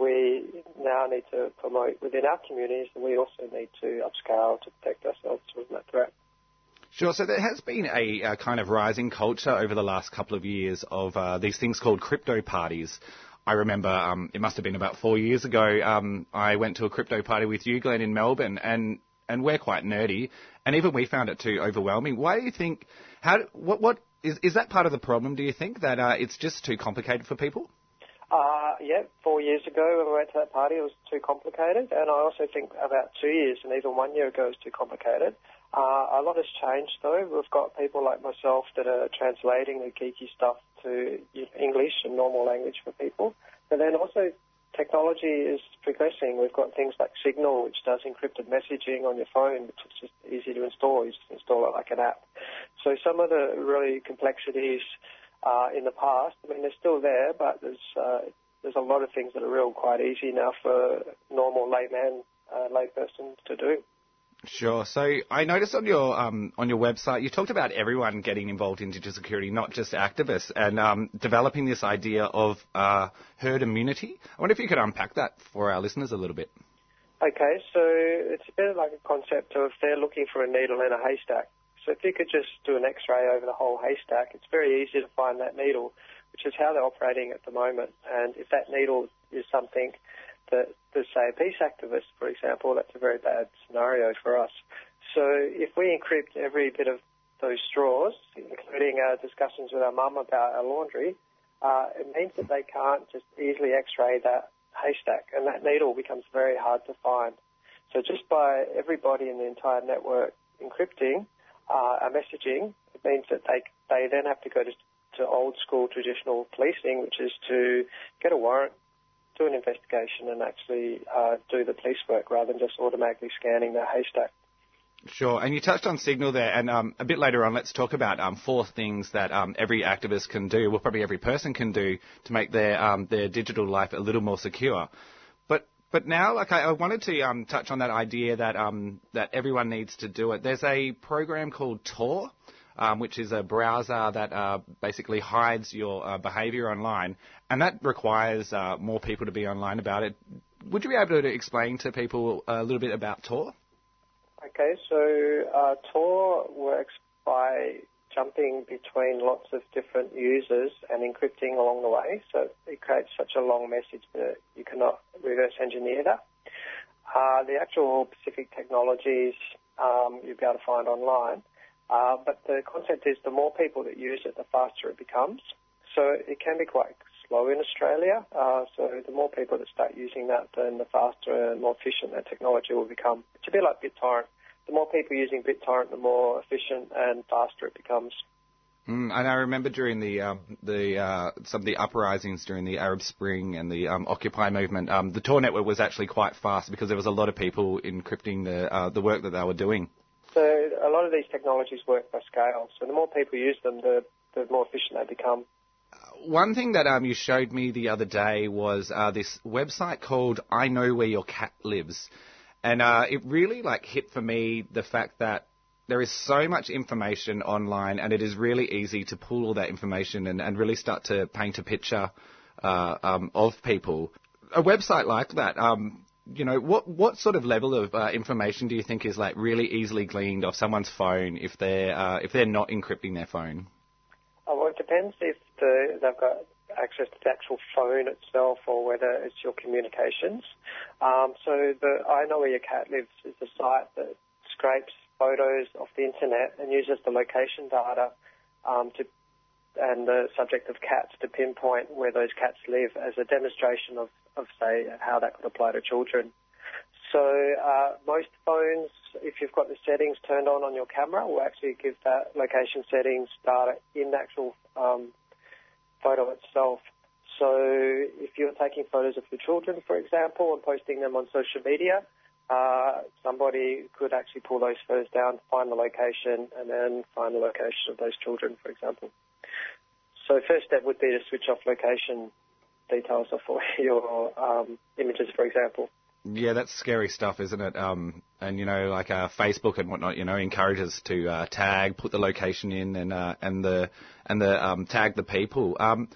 we now need to promote within our communities, and we also need to upscale to protect ourselves from that threat. Sure. So there has been a, kind of rising culture over the last couple of years of uh, these things called crypto parties. I remember um, it must have been about four years ago. Um, I went to a crypto party with you, Glenn, in Melbourne, and and we're quite nerdy, and even we found it too overwhelming. Why do you think? How? What? What is is that part of the problem? Do you think that uh, it's just too complicated for people? Uh, yeah, four years ago when we went to that party, it was too complicated, and I also think about two years and even one year ago it was too complicated. Uh, a lot has changed though. We've got people like myself that are translating the geeky stuff to English and normal language for people, but then also technology is progressing. We've got things like Signal, which does encrypted messaging on your phone, which is just easy to install. You just install it like an app. So some of the really complexities uh, in the past. I mean, they're still there, but there's uh, there's a lot of things that are real quite easy now for normal layman, uh, layperson to do. Sure. So I noticed on your um, on your website you talked about everyone getting involved in digital security, not just activists, and um, developing this idea of uh, herd immunity. I wonder if you could unpack that for our listeners a little bit. Okay, so it's a bit like a concept of they're looking for a needle in a haystack. So if you could just do an X-ray over the whole haystack, it's very easy to find that needle, which is how they're operating at the moment. And if that needle is something that, that say, a peace activist, for example, that's a very bad scenario for us. So if we encrypt every bit of those straws, including our discussions with our mum about our laundry, uh, it means that they can't just easily X-ray that haystack, and that needle becomes very hard to find. So just by everybody in the entire network encrypting, uh, our messaging, it means that they they then have to go to, to old school traditional policing, which is to get a warrant, do an investigation, and actually uh, do the police work rather than just automatically scanning the haystack. Sure, and you touched on Signal there, and um, a bit later on, let's talk about um, four things that um, every activist can do, well, probably every person can do to make their um, their digital life a little more secure. But now, like I, I wanted to um, touch on that idea that um, that everyone needs to do it. There's a program called Tor. um, which is a browser that uh, basically hides your uh, behavior online, and that requires uh, more people to be online about it. Would you be able to explain to people a little bit about Tor? Okay, so uh, Tor works by jumping between lots of different users and encrypting along the way. So it creates such a long message that you cannot reverse engineer that. Uh, the actual specific technologies um, you'll be able to find online. Uh, but the concept is the more people that use it, the faster it becomes. So it can be quite slow in Australia. Uh, so the more people that start using that, then the faster and more efficient that technology will become. It's a bit like BitTorrent. The more people using BitTorrent, the more efficient and faster it becomes. Mm, and I remember during the um, the uh, some of the uprisings during the Arab Spring and the um, Occupy movement, um, the Tor network was actually quite fast because there was a lot of people encrypting the uh, the work that they were doing. So a lot of these technologies work by scale. So the more people use them, the the more efficient they become. One thing that um, you showed me the other day was uh, this website called I Know Where Your Cat Lives, and uh, it really like hit for me the fact that there is so much information online, and it is really easy to pull all that information and, and really start to paint a picture uh, um, of people. A website like that, um, you know, what what sort of level of uh, information do you think is like really easily gleaned off someone's phone if they're uh, if they're not encrypting their phone? Oh, well, it depends if the, they've got access to the actual phone itself or whether it's your communications. Um, so the I Know Where Your Cat Lives is a site that scrapes photos off the internet and uses the location data um, to and the subject of cats to pinpoint where those cats live as a demonstration of, of say, how that could apply to children. So uh, most phones, if you've got the settings turned on on your camera, will actually give that location settings data in the actual um, photo itself. So if you're taking photos of your children, for example, and posting them on social media, uh, somebody could actually pull those photos down, find the location, and then find the location of those children, for example. So first step would be to switch off location details of (laughs) your um, images, for example. Yeah, that's scary stuff, isn't it? Um, and you know, like uh, Facebook and whatnot, you know, encourages to uh, tag, put the location in, and uh, and the and the um, tag the people. Um,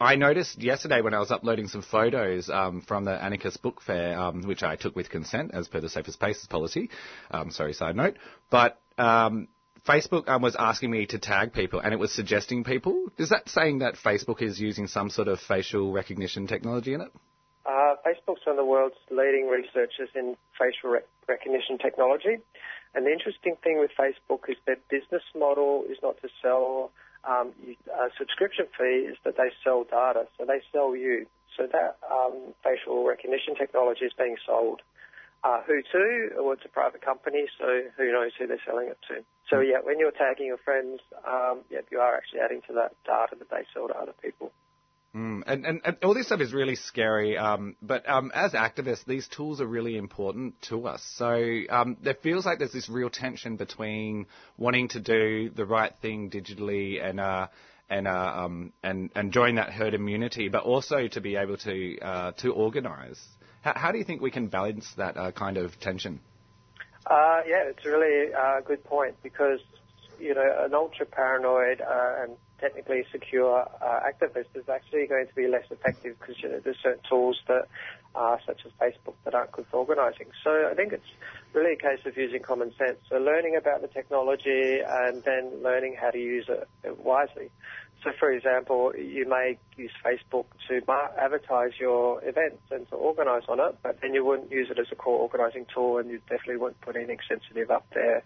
I noticed yesterday when I was uploading some photos um, from the Anarchist Book Fair, um, which I took with consent as per the Safer Spaces policy. Um, sorry, side note. But um, Facebook um, was asking me to tag people, and it was suggesting people. Is that saying that Facebook is using some sort of facial recognition technology in it? Facebook's one of the world's leading researchers in facial rec- recognition technology. And the interesting thing with Facebook is their business model is not to sell um, a subscription fee is that they sell data, so they sell you. So that um, facial recognition technology is being sold. Uh, who to? Well, it's a private company, so who knows who they're selling it to. So yeah, when you're tagging your friends, um, yeah, you are actually adding to that data that they sell to other people. Mm, and, and, and, all this stuff is really scary, um, but um, as activists, these tools are really important to us. So um, there feels like there's this real tension between wanting to do the right thing digitally and uh, and, uh, um, and and join that herd immunity, but also to be able to uh, to organise. How, how, do you think we can balance that uh, kind of tension? Uh, yeah, it's a really uh, good point because you know an ultra paranoid and technically secure uh, activist is actually going to be less effective because you know, there's certain tools that are such as Facebook that aren't good for organising. So I think it's really a case of using common sense. So learning about the technology and then learning how to use it wisely. So, for example, you may use Facebook to advertise your events and to organise on it, but then you wouldn't use it as a core organising tool, and you definitely wouldn't put anything sensitive up there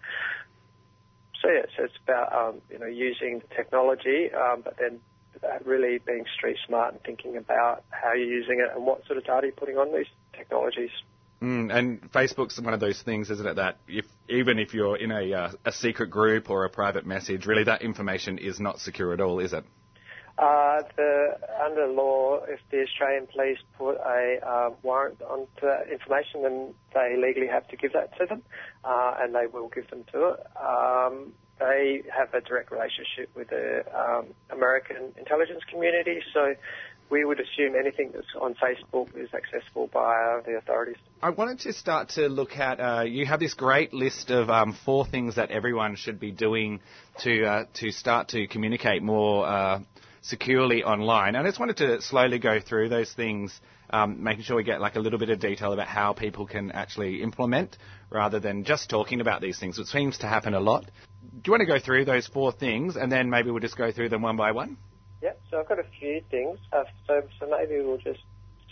so yeah, so it's about um, you know using the technology, um, but then really being street smart and thinking about how you're using it and what sort of data you're putting on these technologies. Mm, and Facebook's one of those things, isn't it? That if even if you're in a uh, a secret group or a private message, really that information is not secure at all, is it? Uh, the, under law, if the Australian police put a uh, warrant onto that information, then they legally have to give that to them, uh, and they will give them to it. Um, they have a direct relationship with the um, American intelligence community, so we would assume anything that's on Facebook is accessible by the authorities. I wanted to start to look at. Uh, you have this great list of um, four things that everyone should be doing to uh, to start to communicate more uh, securely online. And I just wanted to slowly go through those things, um, making sure we get like a little bit of detail about how people can actually implement, rather than just talking about these things, which seems to happen a lot. Do you want to go through those four things, and then maybe we'll just go through them one by one? Yeah, so I've got a few things. Uh, so, so maybe we'll just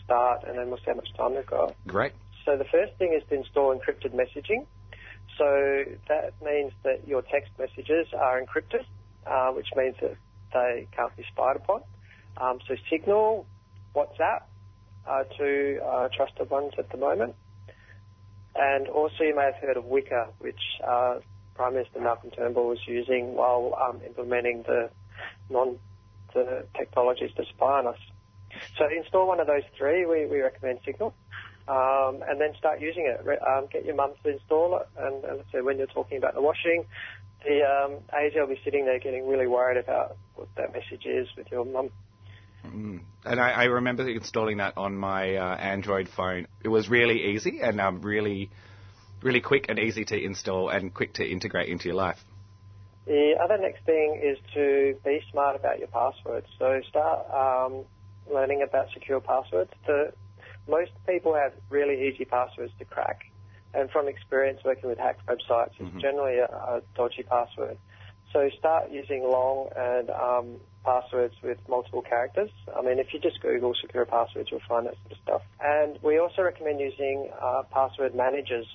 start and then we'll see how much time we've got. Great. So the first thing is to install encrypted messaging. So that means that your text messages are encrypted, uh, which means that they can't be spied upon. Um, so Signal, WhatsApp are two uh, trusted ones at the moment. And also you may have heard of Wickr, which uh, Prime Minister Malcolm Turnbull was using while um, implementing the non the technologies to spy on us. So install one of those three. We, we recommend Signal. Um, and then start using it. Um, get your mum to install it. And, and so when you're talking about the washing, the um, ASIO will be sitting there getting really worried about what that message is with your mum. Mm. And I, I, remember installing that on my uh, Android phone. It was really easy and um, really, really quick and easy to install and quick to integrate into your life. The other next thing is to be smart about your passwords. So start um, learning about secure passwords. The, most people have really easy passwords to crack. And from experience working with hacked websites, it's mm-hmm. generally a, a, dodgy password. So start using long and um, passwords with multiple characters. I mean, if you just Google secure passwords, you'll find that sort of stuff. And we also recommend using uh, password managers.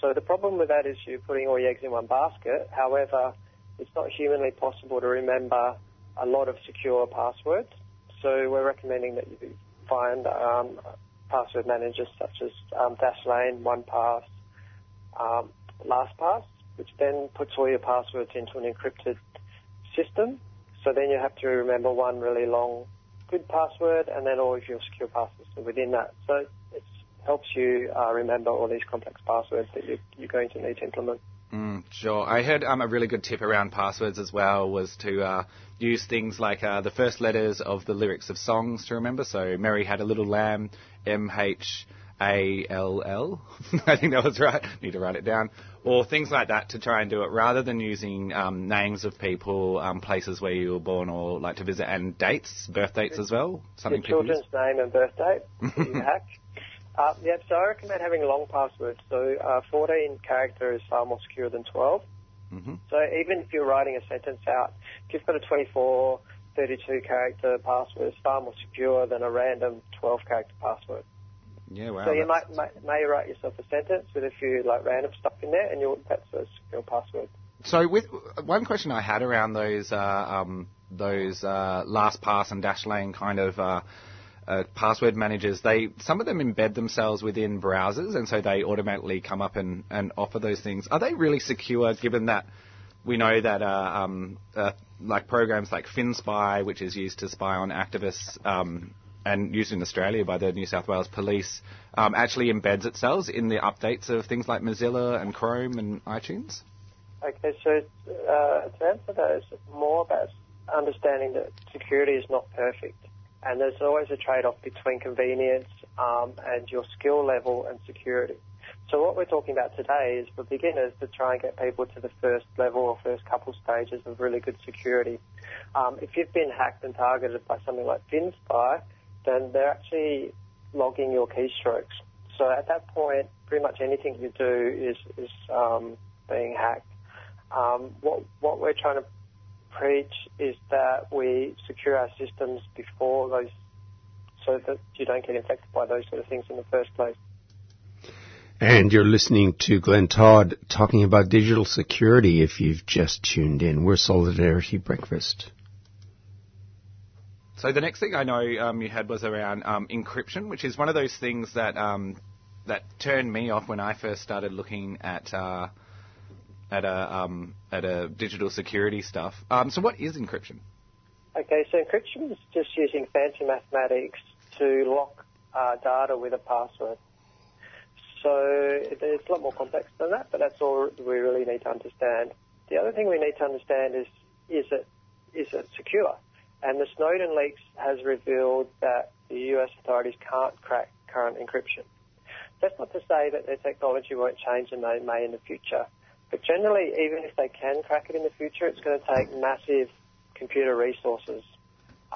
So the problem with that is you're putting all your eggs in one basket. However, it's not humanly possible to remember a lot of secure passwords. So we're recommending that you find um, password managers such as um, Dashlane, OnePass, um, LastPass, which then puts all your passwords into an encrypted system. So then you have to remember one really long, good password, and then all of your secure passwords are within that. So it helps you uh, remember all these complex passwords that you, you're going to need to implement. Mm, sure. I heard um, a really good tip around passwords as well was to uh, use things like uh, the first letters of the lyrics of songs to remember. So Mary had a little lamb, M H A L L. (laughs) I think that was right. (laughs) Need to write it down. Or things like that to try and do it rather than using um, names of people, um, places where you were born or like to visit, and dates, birth dates as well. Something Your children's name and birth date. (laughs) hack. Uh, yep, so I recommend having long passwords. So uh, 14 character is far more secure than 12. Mm-hmm. So even if you're writing a sentence out, if you've got a 24, 32 character password, it's far more secure than a random 12 character password. Yeah, wow. So you might, may, may write yourself a sentence with a few like random stuff in there, and you'll, that's a secure password. So with one question I had around those uh, um, those uh, LastPass and Dashlane kind of uh, uh, password managers, they some of them embed themselves within browsers, and so they automatically come up and, and offer those things. Are they really secure, given that we know that uh, um, uh, like programs like FinSpy, which is used to spy on activists um, and used in Australia by the New South Wales Police, um, actually embeds itself in the updates of things like Mozilla and Chrome and iTunes? Okay, so uh, to answer that, it's more about understanding that security is not perfect and there's always a trade-off between convenience um, and your skill level and security. So what we're talking about today is for beginners to try and get people to the first level or first couple stages of really good security. Um, if you've been hacked and targeted by something like FinSpy, then they're actually logging your keystrokes. So at that point, pretty much anything you do is, is um, being hacked. Um, what, what we're trying to preach is that we secure our systems before those, so that you don't get infected by those sort of things in the first place. And you're listening to Glenn Todd talking about digital security if you've just tuned in. We're Solidarity Breakfast. So the next thing I know um, you had was around um, encryption, which is one of those things that um, that turned me off when I first started looking at uh, at a um, at a digital security stuff. Um, so what is encryption? Okay, so encryption is just using fancy mathematics to lock uh, data with a password. So it's a lot more complex than that, but that's all we really need to understand. The other thing we need to understand is is it is it secure? And the Snowden leaks has revealed that the US authorities can't crack current encryption. That's not to say that their technology won't change and they may in the future. But generally, even if they can crack it in the future, it's going to take massive computer resources.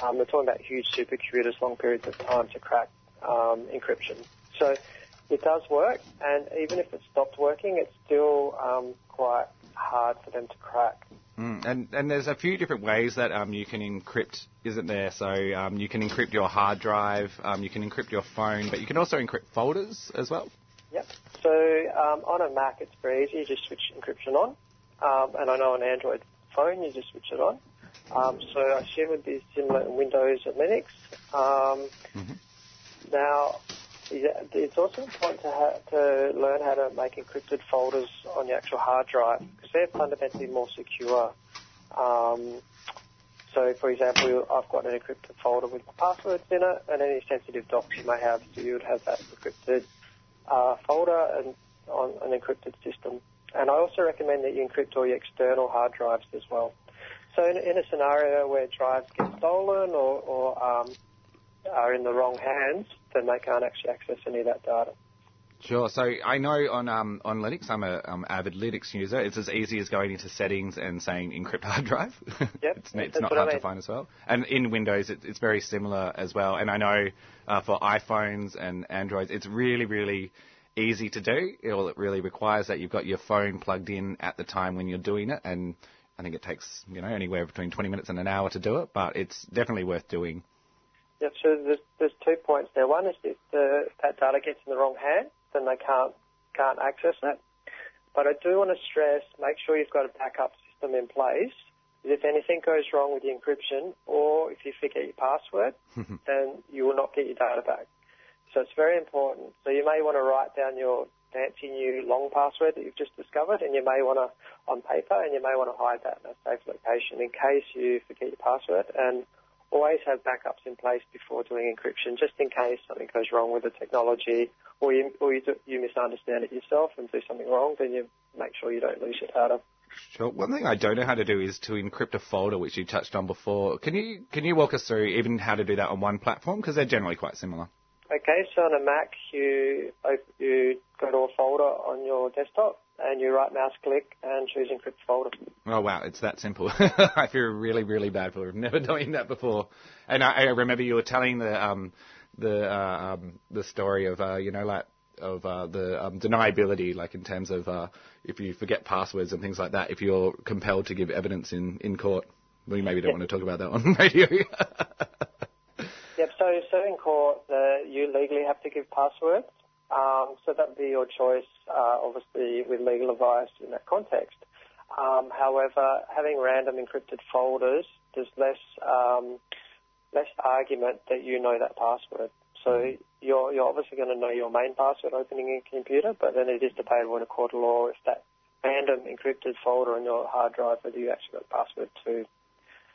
Um, they're talking about huge supercomputers, long periods of time to crack um, encryption. So it does work, and even if it stopped working, it's still um, quite hard for them to crack. Mm, and and there's a few different ways that um, you can encrypt, isn't there? So um, you can encrypt your hard drive, um, you can encrypt your phone, but you can also encrypt folders as well. Yep. So um, on a Mac, it's very easy. You just switch encryption on, um, and I know on Android phone, you just switch it on. Um, so I assume it would be similar in Windows and Linux. Mm-hmm. Now, it's also important to, to learn how to make encrypted folders on your actual hard drive because they're fundamentally more secure. Um, so, for example, I've got an encrypted folder with passwords in it, and any sensitive docs you may have, so you would have that encrypted uh, folder and on an encrypted system. And I also recommend that you encrypt all your external hard drives as well. So, in, in a scenario where drives get stolen or, or um, are in the wrong hands, then they can't actually access any of that data. Sure. So I know on um, on Linux, I'm a um, avid Linux user. It's as easy as going into settings and saying encrypt hard drive. (laughs) Yep, it's, it's not what I hard to find as well. And in Windows, it, it's very similar as well. And I know uh, for iPhones and Androids, it's really really easy to do. It, all it really requires that you've got your phone plugged in at the time when you're doing it, and I think it takes you know anywhere between 20 minutes and an hour to do it, but it's definitely worth doing. Yep, so there's, there's two points there. One is if the, that data gets in the wrong hand, then they can't, can't access it. But I do want to stress, make sure you've got a backup system in place. If anything goes wrong with the encryption or if you forget your password, (laughs) then you will not get your data back. So it's very important. So you may want to write down your fancy new long password that you've just discovered and you may want to on paper and you may want to hide that in a safe location in case you forget your password and always have backups in place before doing encryption just in case something goes wrong with the technology or you, or you, do, you misunderstand it yourself and do something wrong, then you make sure you don't lose your data. Sure. One thing I don't know how to do is to encrypt a folder, which you touched on before. Can you can you walk us through even how to do that on one platform because they're generally quite similar? Okay, so on a Mac, you you go to a folder on your desktop and you right mouse click and choose encrypt folder. Oh wow, it's that simple. (laughs) I feel really, really bad for (laughs) never doing that before. And I, I remember you were telling the um, the uh, um, the story of uh, you know like of uh, the um, deniability, like in terms of uh, if you forget passwords and things like that, if you're compelled to give evidence in, in court. We maybe don't want to talk about that on (laughs) radio. Yep, so, so in court, uh, you legally have to give passwords. Um, so that would be your choice, uh, obviously, with legal advice in that context. Um, however, having random encrypted folders, there's less um, less argument that you know that password. So you're, you're obviously going to know your main password opening a computer, but then it is debatable in a court of law if that random encrypted folder on your hard drive whether you actually got a password to.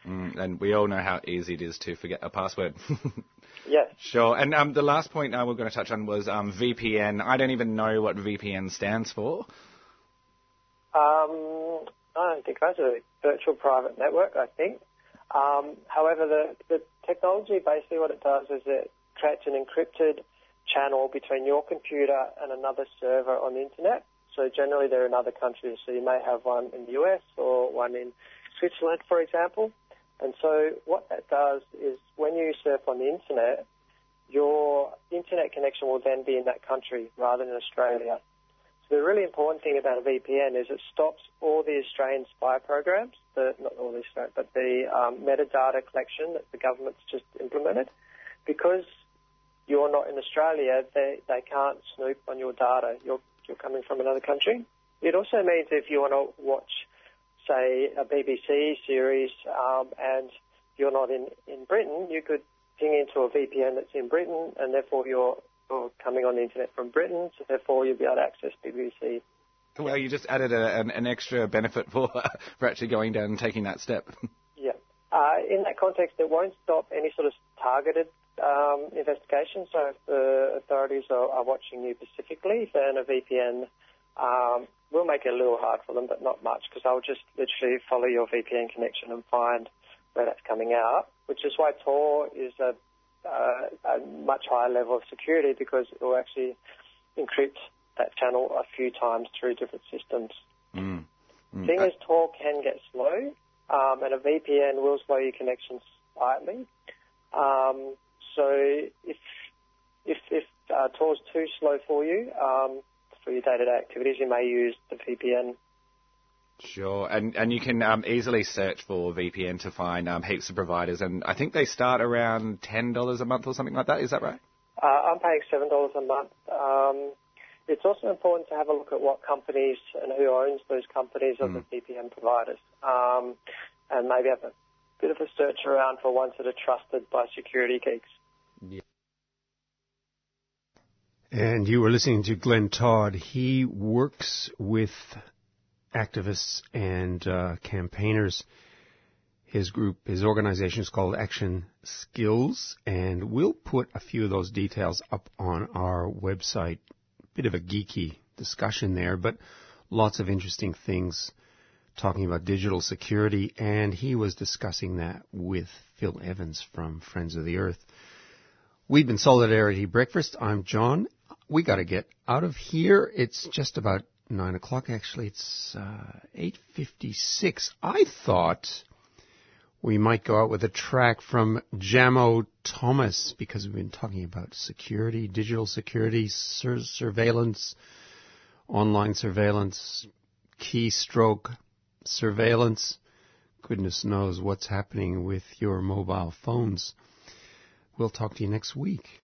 Mm, and we all know how easy it is to forget a password. (laughs) Yes. Sure. And um, the last point uh, we're going to touch on was um, VPN. I don't even know what VPN stands for. Um, I don't think that's a virtual private network, I think. Um, however, the, the technology, basically what it does is it creates an encrypted channel between your computer and another server on the internet. So generally they're in other countries. So you may have one in the US or one in Switzerland, for example. And so what that does is when you surf on the internet, your internet connection will then be in that country rather than Australia. So the really important thing about a VPN is it stops all the Australian spy programs, the, not all the Australian, but the um, metadata collection that the government's just implemented. Because you're not in Australia, they, they can't snoop on your data. You're, you're coming from another country. It also means if you want to watch, say, a BBC series um, and you're not in, in Britain, you could ping into a VPN that's in Britain and therefore you're, you're coming on the internet from Britain, so therefore you'll be able to access BBC. Well, you just added a, an, an extra benefit for (laughs) for actually going down and taking that step. (laughs) Yeah. Uh, in that context, it won't stop any sort of targeted um, investigation. So if the authorities are, are watching you specifically, then a VPN um, will make it a little hard for them, but not much, because they'll just literally follow your VPN connection and find where that's coming out, which is why Tor is a, uh, a much higher level of security because it will actually encrypt that channel a few times through different systems. Mm. Mm. Thing is, Tor can get slow, um, and a VPN will slow your connection slightly. Um, so if if if uh, Tor's too slow for you um, for your day-to-day activities, you may use the VPN. Sure, and and you can um, easily search for VPN to find um, heaps of providers, and I think they start around ten dollars a month or something like that. Is that right? Uh, I'm paying seven dollars a month. Um, it's also important to have a look at what companies and who owns those companies of Mm. the VPN providers, um, and maybe have a bit of a search around for ones that are trusted by security geeks. And you were listening to Glenn Todd. He works with activists and uh, campaigners. His group, his organization is called Action Skills, and we'll put a few of those details up on our website. Bit of a geeky discussion there, but lots of interesting things talking about digital security, and he was discussing that with Phil Evans from Friends of the Earth. We've been Solidarity Breakfast. I'm John. We got to get out of here. It's just about nine o'clock. Actually, it's uh, eight fifty-six. I thought we might go out with a track from Jamo Thomas because we've been talking about security, digital security, sur- surveillance, online surveillance, keystroke surveillance. Goodness knows what's happening with your mobile phones. We'll talk to you next week.